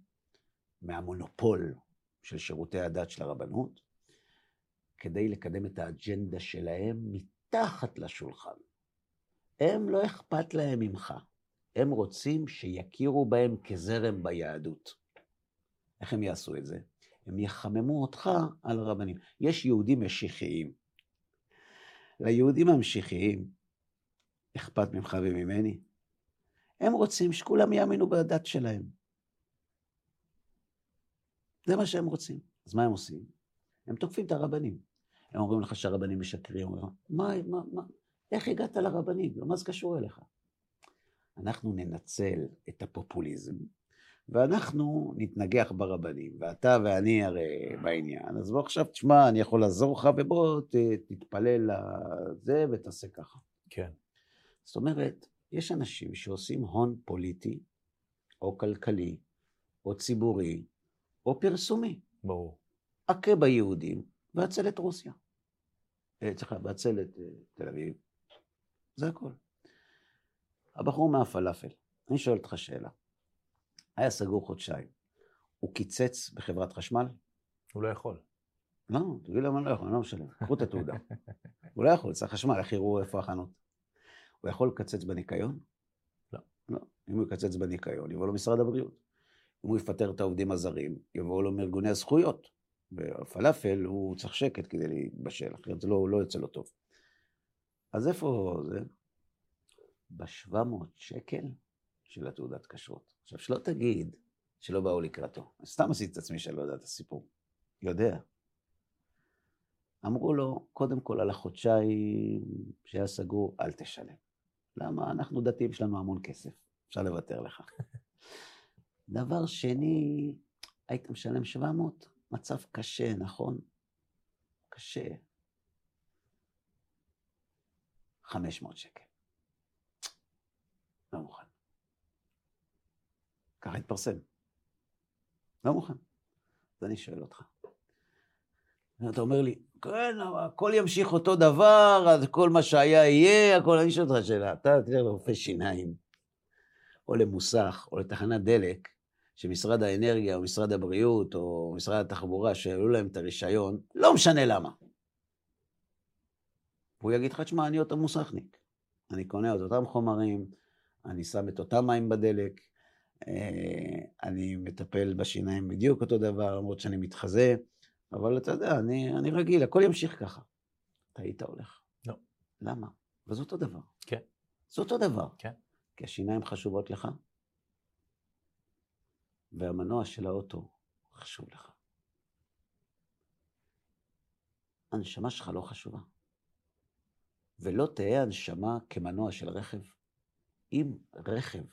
מהמונופול של שירותי הדת של הרבנות, כדי לקדם את האג'נדה שלהם מתחת לשולחן. הם לא אכפת להם ממך. הם רוצים שיכירו בהם כזרם ביהדות. איך הם יעשו את זה? הם יחממו אותך על הרבנים. יש יהודים משיחיים. ליהודים המשיחיים אכפת ממך וממני. הם רוצים שכולם יאמינו בדת שלהם. זה מה שהם רוצים. אז מה הם עושים? הם תוקפים את הרבנים. הם אומרים לך שהרבנים משקרים. אומרים, מה, מה, מה, איך הגעת לרבנים? מה זה קשור אליך? אנחנו ננצל את הפופוליזם, ואנחנו נתנגח ברבנים, ואתה ואני הרי בעניין, אז בוא עכשיו תשמע, אני יכול לעזור לך, ובוא ת, תתפלל לזה ותעשה ככה. כן. זאת אומרת, יש אנשים שעושים הון פוליטי, או כלכלי, או ציבורי, או פרסומי. ברור. הכה ביהודים והצל את רוסיה. צריך אה, והצל את אה, תל אביב. זה הכל. הבחור מהפלאפל, אני שואל אותך שאלה. היה סגור חודשיים. הוא קיצץ בחברת חשמל? הוא לא יכול. לא, תגיד למה לא יכול, אני לא משלם. קחו את התעודה. הוא לא יכול, צריך חשמל, איך יראו איפה החנות? הוא יכול לקצץ בניקיון? לא. לא. אם הוא יקצץ בניקיון, יבוא לו משרד הבריאות. אם הוא יפטר את העובדים הזרים, יבואו לו מארגוני הזכויות. בפלאפל הוא צריך שקט כדי להתבשל, אחרת זה לא, לא יוצא לו טוב. אז איפה זה? ב-700 שקל של התעודת כשרות. עכשיו, שלא תגיד שלא באו לקראתו. סתם עשיתי את עצמי שאני לא יודע את הסיפור. יודע. אמרו לו, קודם כל על החודשיים שהיה סגור, אל תשלם. למה? אנחנו דתיים, יש לנו המון כסף, אפשר לוותר לך. דבר שני, היית משלם 700, מצב קשה, נכון? קשה. 500 שקל. לא מוכן. ככה התפרסם. לא מוכן. אז אני שואל אותך. אתה אומר לי, כן, הכל ימשיך אותו דבר, אז כל מה שהיה יהיה, הכל, אני שואל אותך שאלה, אתה תלך לרופא שיניים, או למוסך, או לתחנת דלק, שמשרד האנרגיה, או משרד הבריאות, או משרד התחבורה, שהעלו להם את הרישיון, לא משנה למה. והוא יגיד לך, תשמע, אני אותו מוסכניק. אני קונה את אותם חומרים, אני שם את אותם מים בדלק, אה, אני מטפל בשיניים בדיוק אותו דבר, למרות שאני מתחזה, אבל אתה יודע, אני, אני רגיל, הכל ימשיך ככה. אתה היית הולך. לא. למה? וזה אותו דבר. כן. זה אותו דבר. כן. כי השיניים חשובות לך, והמנוע של האוטו חשוב לך. הנשמה שלך לא חשובה. ולא תהא הנשמה כמנוע של רכב. אם רכב,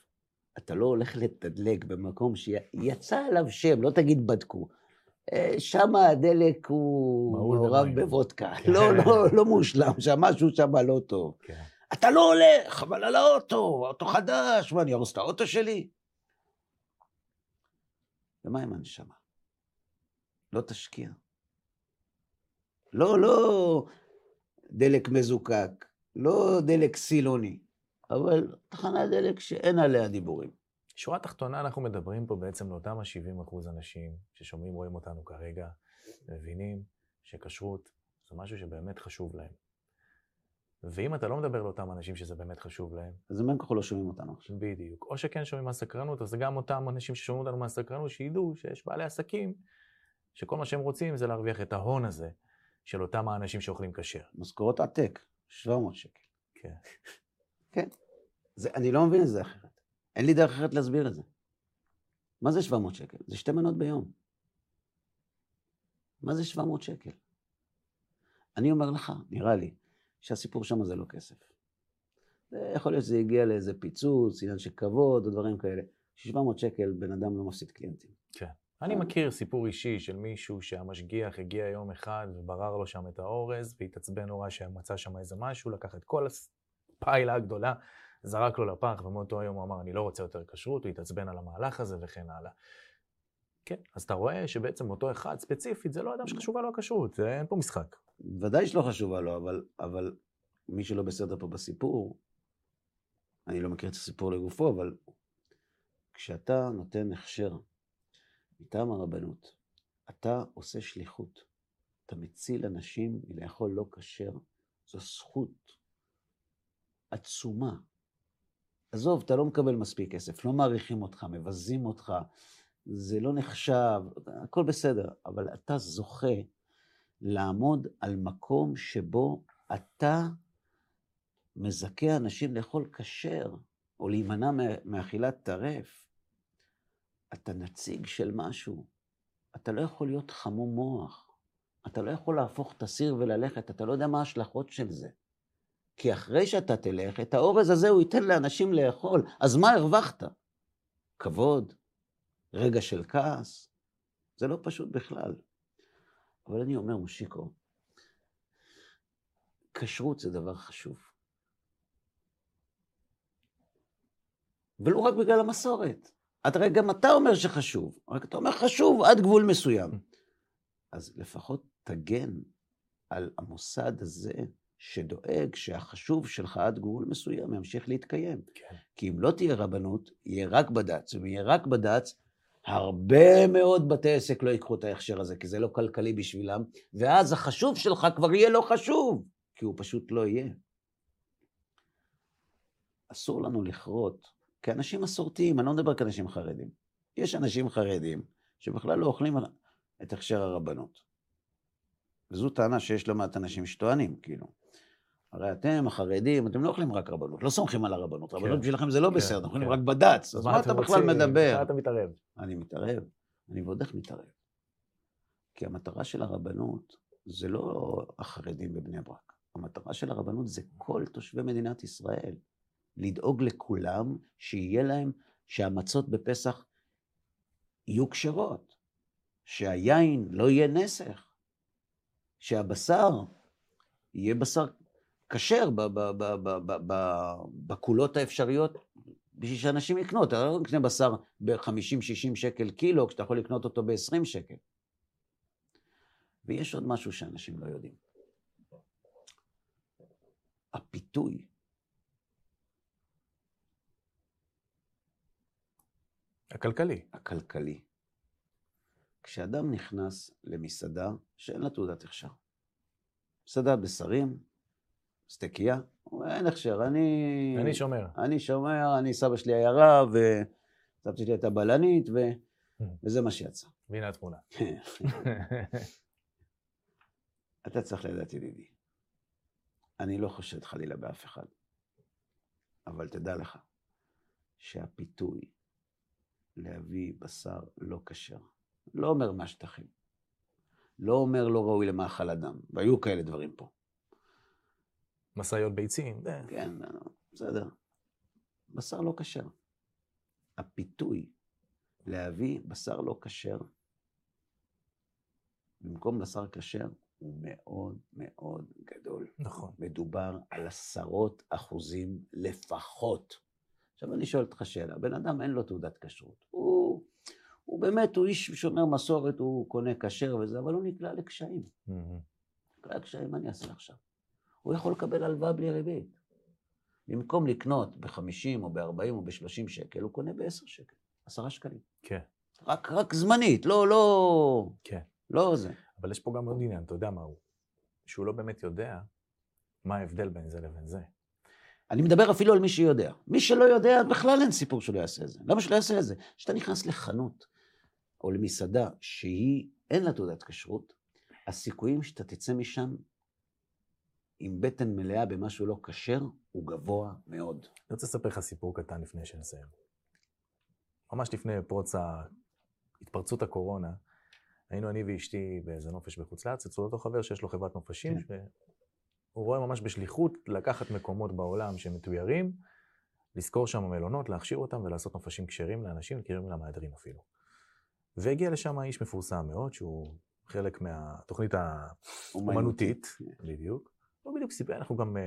אתה לא הולך לתדלק במקום שיצא עליו שם, לא תגיד בדקו. אה, שם הדלק הוא מעורב בוודקה. לא, לא, לא מושלם, שם משהו שם לא טוב. כן. אתה לא הולך, אבל על האוטו, האוטו חדש, מה, אני ארוס את האוטו שלי? ומה עם הנשמה? לא תשקיע. לא, לא דלק מזוקק, לא דלק סילוני, אבל תחנת דלק שאין עליה דיבורים. שורה תחתונה, אנחנו מדברים פה בעצם לאותם ה-70 אחוז אנשים ששומעים, רואים אותנו כרגע, מבינים שכשרות זה משהו שבאמת חשוב להם. ואם אתה לא מדבר לאותם אנשים שזה באמת חשוב להם... אז הם ככה לא שומעים אותנו עכשיו. בדיוק. או שכן שומעים מהסקרנות, אז גם אותם אנשים ששומעים אותנו מהסקרנות, שידעו שיש בעלי עסקים, שכל מה שהם רוצים זה להרוויח את ההון הזה של אותם האנשים שאוכלים כשר. משכורות עתק, 700 שקל. כן. כן. זה, אני לא מבין את זה אחרת. אין לי דרך אחרת להסביר את זה. מה זה 700 שקל? זה שתי מנות ביום. מה זה 700 שקל? אני אומר לך, נראה לי, שהסיפור שם זה לא כסף. יכול להיות שזה הגיע לאיזה פיצוץ, עניין של כבוד או דברים כאלה. 700 שקל בן אדם לא מפסיד קליינטים. כן. אני מכיר סיפור אישי של מישהו שהמשגיח הגיע יום אחד וברר לו שם את האורז והתעצבן נורא שמצא שם איזה משהו, לקח את כל הפיילה הגדולה, זרק לו לפח ומאותו היום הוא אמר אני לא רוצה יותר כשרות, הוא התעצבן על המהלך הזה וכן הלאה. כן, אז אתה רואה שבעצם אותו אחד ספציפית זה לא אדם שחשובה לו הכשרות, אין פה משחק. ודאי שלא חשובה לו, אבל, אבל מי שלא בסדר פה בסיפור, אני לא מכיר את הסיפור לגופו, אבל כשאתה נותן הכשר מטעם הרבנות, אתה עושה שליחות. אתה מציל אנשים מלאכול לא כשר, זו זכות עצומה. עזוב, אתה לא מקבל מספיק כסף, לא מעריכים אותך, מבזים אותך, זה לא נחשב, הכל בסדר, אבל אתה זוכה לעמוד על מקום שבו אתה מזכה אנשים לאכול כשר, או להימנע מאכילת טרף. אתה נציג של משהו. אתה לא יכול להיות חמום מוח. אתה לא יכול להפוך את הסיר וללכת, אתה לא יודע מה ההשלכות של זה. כי אחרי שאתה תלך, את האורז הזה הוא ייתן לאנשים לאכול. אז מה הרווחת? כבוד, רגע של כעס. זה לא פשוט בכלל. אבל אני אומר, מושיקו, כשרות זה דבר חשוב. ולא רק בגלל המסורת. הרי גם אתה אומר שחשוב, רק אתה אומר חשוב עד גבול מסוים. אז לפחות תגן על המוסד הזה שדואג שהחשוב שלך עד גבול מסוים ימשיך להתקיים. כן. כי אם לא תהיה רבנות, יהיה רק בד"ץ, ואם יהיה רק בד"ץ, הרבה מאוד בתי עסק לא ייקחו את ההכשר הזה, כי זה לא כלכלי בשבילם, ואז החשוב שלך כבר יהיה לא חשוב, כי הוא פשוט לא יהיה. אסור לנו לכרות, כאנשים מסורתיים, אני לא מדבר כאנשים חרדים. יש אנשים חרדים שבכלל לא אוכלים את הכשר הרבנות. וזו טענה שיש לא מעט אנשים שטוענים, כאילו. הרי אתם, החרדים, אתם לא אוכלים רק רבנות, לא סומכים על הרבנות. כן. רבנות בשבילכם זה לא כן, בסדר, אתם אוכלים כן. רק בד"ץ, אז מה אתה בכלל מדבר? אתה מתערב? אני מתערב, אני ועוד איך מתערב. כי המטרה של הרבנות זה לא החרדים בבני ברק. המטרה של הרבנות זה כל תושבי מדינת ישראל. לדאוג לכולם, שיהיה להם, שהמצות בפסח יהיו כשרות, שהיין לא יהיה נסך, שהבשר יהיה בשר כשר בקולות האפשריות בשביל שאנשים יקנו. אתה לא קנה בשר ב-50-60 שקל קילו, כשאתה יכול לקנות אותו ב-20 שקל. ויש עוד משהו שאנשים לא יודעים. הפיתוי הכלכלי. הכלכלי. כשאדם נכנס למסעדה שאין לה תעודת הכשר, מסעדת בשרים, סטקייה, הוא אומר, אין הכשר, אני... אני שומר. אני שומר, אני, סבא שלי היה רב, וסבתא שלי הייתה בלנית, ו... וזה מה שיצא. והנה התמונה. אתה צריך לדעת, ידידי, אני לא חושד חלילה באף אחד, אבל תדע לך שהפיתוי להביא בשר לא כשר. לא אומר מהשטחים. לא אומר לא ראוי למאכל אדם, והיו כאלה דברים פה. משאיות ביצים. כן, בסדר. בשר לא כשר. הפיתוי להביא בשר לא כשר במקום בשר כשר הוא מאוד מאוד גדול. נכון. מדובר על עשרות אחוזים לפחות. עכשיו אני שואל אותך שאלה, בן אדם אין לו תעודת כשרות, הוא, הוא באמת, הוא איש שומר מסורת, הוא קונה כשר וזה, אבל הוא נקלע לקשיים. נקלע לקשיים, מה אני אעשה עכשיו? הוא יכול לקבל הלוואה בלי ריבית. במקום לקנות ב-50 או ב-40 או ב-30 שקל, הוא קונה ב-10 שקל, 10 שקלים. כן. רק, רק זמנית, לא, לא... כן. לא זה. אבל יש פה גם עוד עניין, אתה יודע מה הוא? שהוא לא באמת יודע מה ההבדל בין זה לבין זה. אני מדבר אפילו על מי שיודע. מי שלא יודע, בכלל אין סיפור שלא יעשה את זה. למה שלא יעשה את זה? כשאתה נכנס לחנות או למסעדה שהיא, אין לה תעודת כשרות, הסיכויים שאתה תצא משם עם בטן מלאה במשהו לא כשר, הוא גבוה מאוד. אני רוצה לספר לך סיפור קטן לפני שנסיים. ממש לפני פרוץ התפרצות הקורונה, היינו אני ואשתי באיזה נופש בחוץ לארץ, אצל אותו חבר שיש לו חברת נופשים, כן. הוא רואה ממש בשליחות לקחת מקומות בעולם שמתוירים, לזכור שם מלונות, להכשיר אותם ולעשות נופשים כשרים לאנשים, כשרים למהדרין אפילו. והגיע לשם איש מפורסם מאוד, שהוא חלק מהתוכנית האומנותית, בדיוק. הוא בדיוק סיפר, אנחנו גם uh,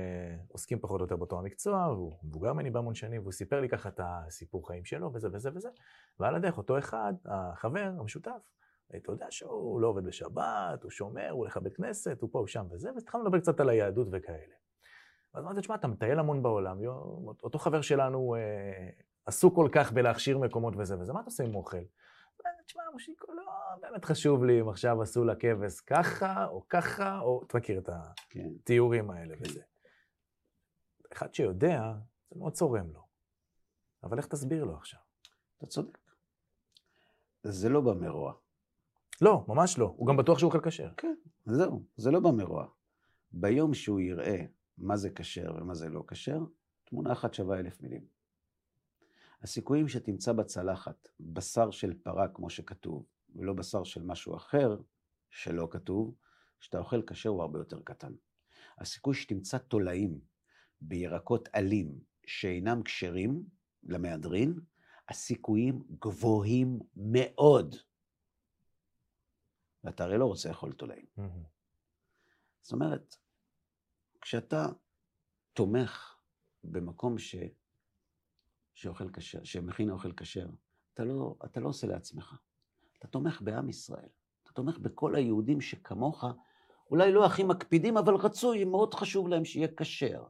עוסקים פחות או יותר באותו המקצוע, הוא מבוגר ממני בהמון שנים, והוא סיפר לי ככה את הסיפור חיים שלו, וזה וזה וזה. ועל הדרך, אותו אחד, החבר, המשותף, אתה יודע שהוא לא עובד בשבת, הוא שומר, הוא הולך לבית כנסת, הוא פה, הוא שם וזה, והתחלנו לדבר קצת על היהדות וכאלה. ואז אמרתי, תשמע, אתה מטייל המון בעולם, אותו חבר שלנו אה, עסוק כל כך בלהכשיר מקומות וזה וזה, מה אתה עושה עם אוכל? תשמע, מושיקו, לא באמת חשוב לי אם עכשיו עשו לה כבש ככה, או ככה, או... אתה מכיר את כן. התיאורים האלה כן. וזה. אחד שיודע, זה מאוד צורם לו. אבל איך תסביר לו עכשיו? אתה צודק. זה לא בא מרוע. לא, ממש לא. הוא גם בטוח שהוא אוכל כשר. כן, זהו, זה לא בא מרוע. ביום שהוא יראה מה זה כשר ומה זה לא כשר, תמונה אחת שווה אלף מילים. הסיכויים שתמצא בצלחת בשר של פרה כמו שכתוב, ולא בשר של משהו אחר שלא כתוב, שאתה אוכל כשר הוא הרבה יותר קטן. הסיכוי שתמצא תולעים בירקות עלים שאינם כשרים למהדרין, הסיכויים גבוהים מאוד. ואתה הרי לא רוצה לאכול תולעים. זאת אומרת, כשאתה תומך במקום ש... שאוכל כשר, שמכין אוכל כשר, אתה לא, אתה לא עושה לעצמך. אתה תומך בעם ישראל. אתה תומך בכל היהודים שכמוך, אולי לא הכי מקפידים, אבל רצוי, מאוד חשוב להם שיהיה כשר.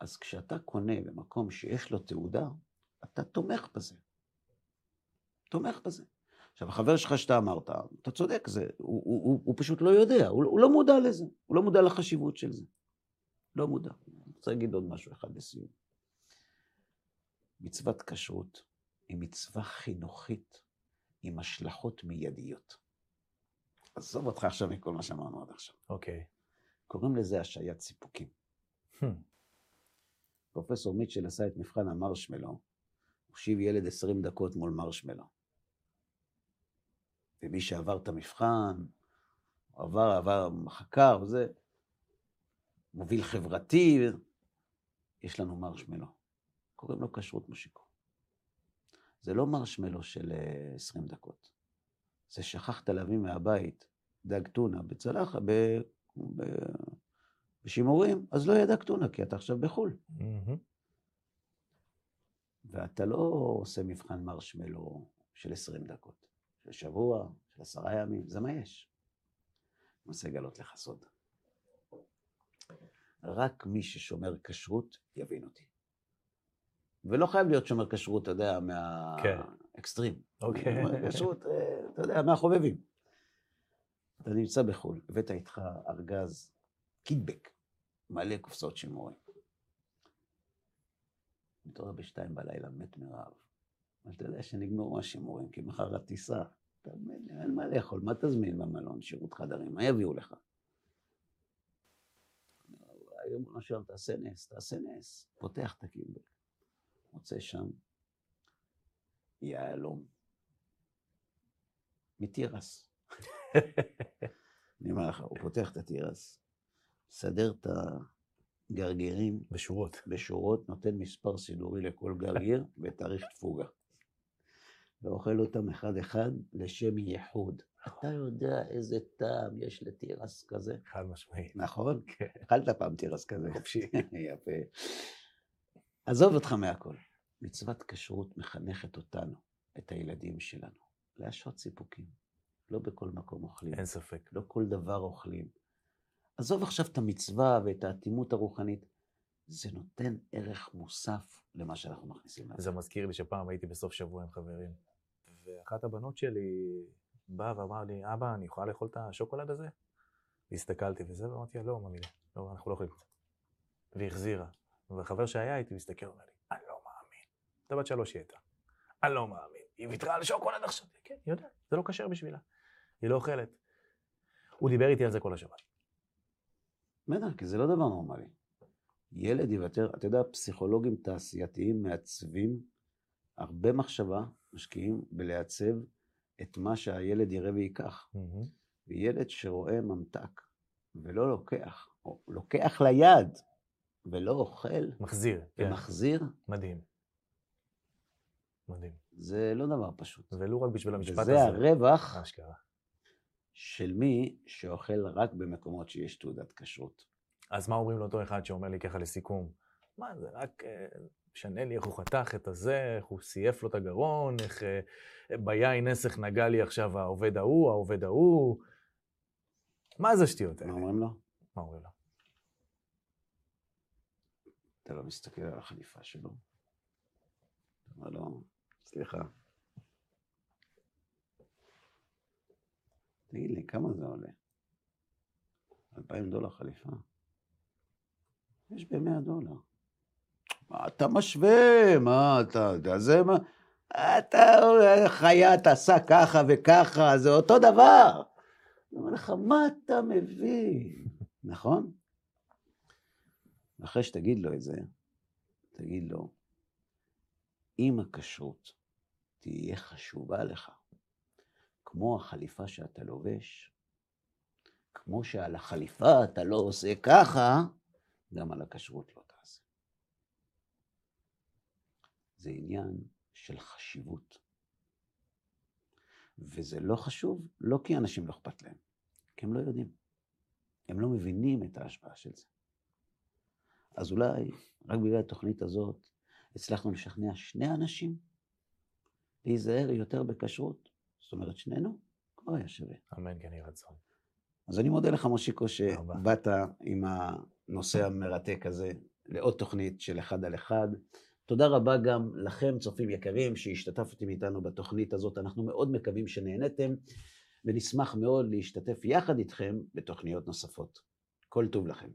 אז כשאתה קונה במקום שיש לו תעודה, אתה תומך בזה. תומך בזה. עכשיו, החבר שלך שאתה אמרת, אתה צודק, זה, הוא, הוא, הוא, הוא פשוט לא יודע, הוא, הוא לא מודע לזה, הוא לא מודע לחשיבות של זה. לא מודע. אני רוצה להגיד עוד משהו אחד לסיום. מצוות כשרות היא מצווה חינוכית עם השלכות מיידיות. עזוב אותך עכשיו מכל מה שאמרנו עד עכשיו. אוקיי. Okay. קוראים לזה השעיית סיפוקים. Hmm. פרופסור מיטשל עשה את מבחן המרשמלו, הושיב ילד עשרים דקות מול מרשמלו. ומי שעבר את המבחן, עבר, עבר, חקר וזה, מוביל חברתי, יש לנו מרשמלו. קוראים לו כשרות מושיקו. זה לא מרשמלו של 20 אה, דקות. זה שכחת להביא מהבית דג טונה בצלחה, ב... ב... בשימורים, אז לא יהיה דג טונה, כי אתה עכשיו בחו"ל. Mm-hmm. ואתה לא עושה מבחן מרשמלו של 20 דקות, של שבוע, של עשרה ימים, זה מה יש. אני רוצה לגלות לך סוד. רק מי ששומר כשרות יבין אותי. ולא חייב להיות שומר כשרות, אתה יודע, מהאקסטרים. כן. אוקיי. כשרות, אה, אתה יודע, מהחובבים. אתה נמצא בחו"ל, הבאת איתך ארגז קידבק, מלא קופסאות של מורים. מתעורר בשתיים בלילה, מת מרעב. אבל אתה יודע שנגמרו השימורים, כי מחר הטיסה, אין מה לאכול, מה תזמין במלון, שירות חדרים, מה יביאו לך? היום ראשון, תעשה נס, תעשה נס. פותח את הקידבק, מוצא שם יהלום מתירס. אני אומר לך, הוא פותח את התירס, מסדר את הגרגירים. בשורות. בשורות, נותן מספר סידורי לכל גרגיר ותאריך תפוגה. ואוכל אותם אחד-אחד לשם ייחוד. אתה יודע איזה טעם יש לתירס כזה? חד משמעית. נכון? כן. אכלת פעם תירס כזה. חופשי. יפה. עזוב אותך מהכל. מצוות כשרות מחנכת אותנו, את הילדים שלנו, להשעות סיפוקים. לא בכל מקום אוכלים. אין ספק. לא כל דבר אוכלים. עזוב עכשיו את המצווה ואת האטימות הרוחנית, זה נותן ערך מוסף למה שאנחנו מכניסים לזה. זה מזכיר לי שפעם הייתי בסוף שבוע עם חברים, ואחת הבנות שלי באה ואמרה לי, אבא, אני יכולה לאכול את השוקולד הזה? הסתכלתי וזה, ואמרתי לה, לא, ממי, לא, אנחנו לא יכולים. והיא החזירה. וחבר שהיה איתי מסתכל ואומר לי, אני לא מאמין. אתה בת שלוש היא הייתה. אני לא מאמין. היא ויתרה על שוקולד עכשיו. כן, היא יודעת, זה לא כשר בשבילה. היא לא אוכלת. הוא דיבר איתי על זה כל השבת. בטח, כי זה לא דבר נורמלי. ילד יוותר, אתה יודע, פסיכולוגים תעשייתיים מעצבים הרבה מחשבה, משקיעים בלעצב את מה שהילד יראה. Mm-hmm. וילד שרואה ממתק ולא לוקח, או לוקח ליד ולא אוכל, מחזיר, כן. ומחזיר. מדהים. מדהים. זה לא דבר פשוט. ולו רק בשביל המשפט הזה. וזה הרווח של מי שאוכל רק במקומות שיש תעודת כשרות. אז מה אומרים לאותו אחד שאומר לי ככה לסיכום? מה, זה רק אה, משנה לי איך הוא חתך את הזה, איך הוא סייף לו את הגרון, איך אה, ביין נסך נגע לי עכשיו העובד ההוא, העובד ההוא. מה זה השטויות האלה? מה אומרים לו? מה אומרים לו? אתה לא מסתכל על החליפה שלו. אתה אומר לו, סליחה. תגיד לי, כמה זה עולה? אלפיים דולר חליפה? יש ב-100 דולר. מה אתה משווה? מה אתה יודע? זה מה... אתה, חייט עשה ככה וככה, זה אותו דבר. אני אומר לך, מה אתה מבין? נכון? אחרי שתגיד לו את זה, תגיד לו, אם הכשרות תהיה חשובה לך, כמו החליפה שאתה לובש, כמו שעל החליפה אתה לא עושה ככה, גם על הכשרות לא תעשה. זה עניין של חשיבות. וזה לא חשוב, לא כי אנשים לא אכפת להם, כי הם לא יודעים. הם לא מבינים את ההשפעה של זה. אז אולי, רק בגלל התוכנית הזאת, הצלחנו לשכנע שני אנשים להיזהר יותר בכשרות. זאת אומרת, שנינו כבר היה שווה. אמן, כן יהי רצון. אז אני מודה לך, מושיקו, שבאת עם הנושא המרתק הזה לעוד תוכנית של אחד על אחד. תודה רבה גם לכם, צופים יקרים, שהשתתפתם איתנו בתוכנית הזאת. אנחנו מאוד מקווים שנהנתם, ונשמח מאוד להשתתף יחד איתכם בתוכניות נוספות. כל טוב לכם.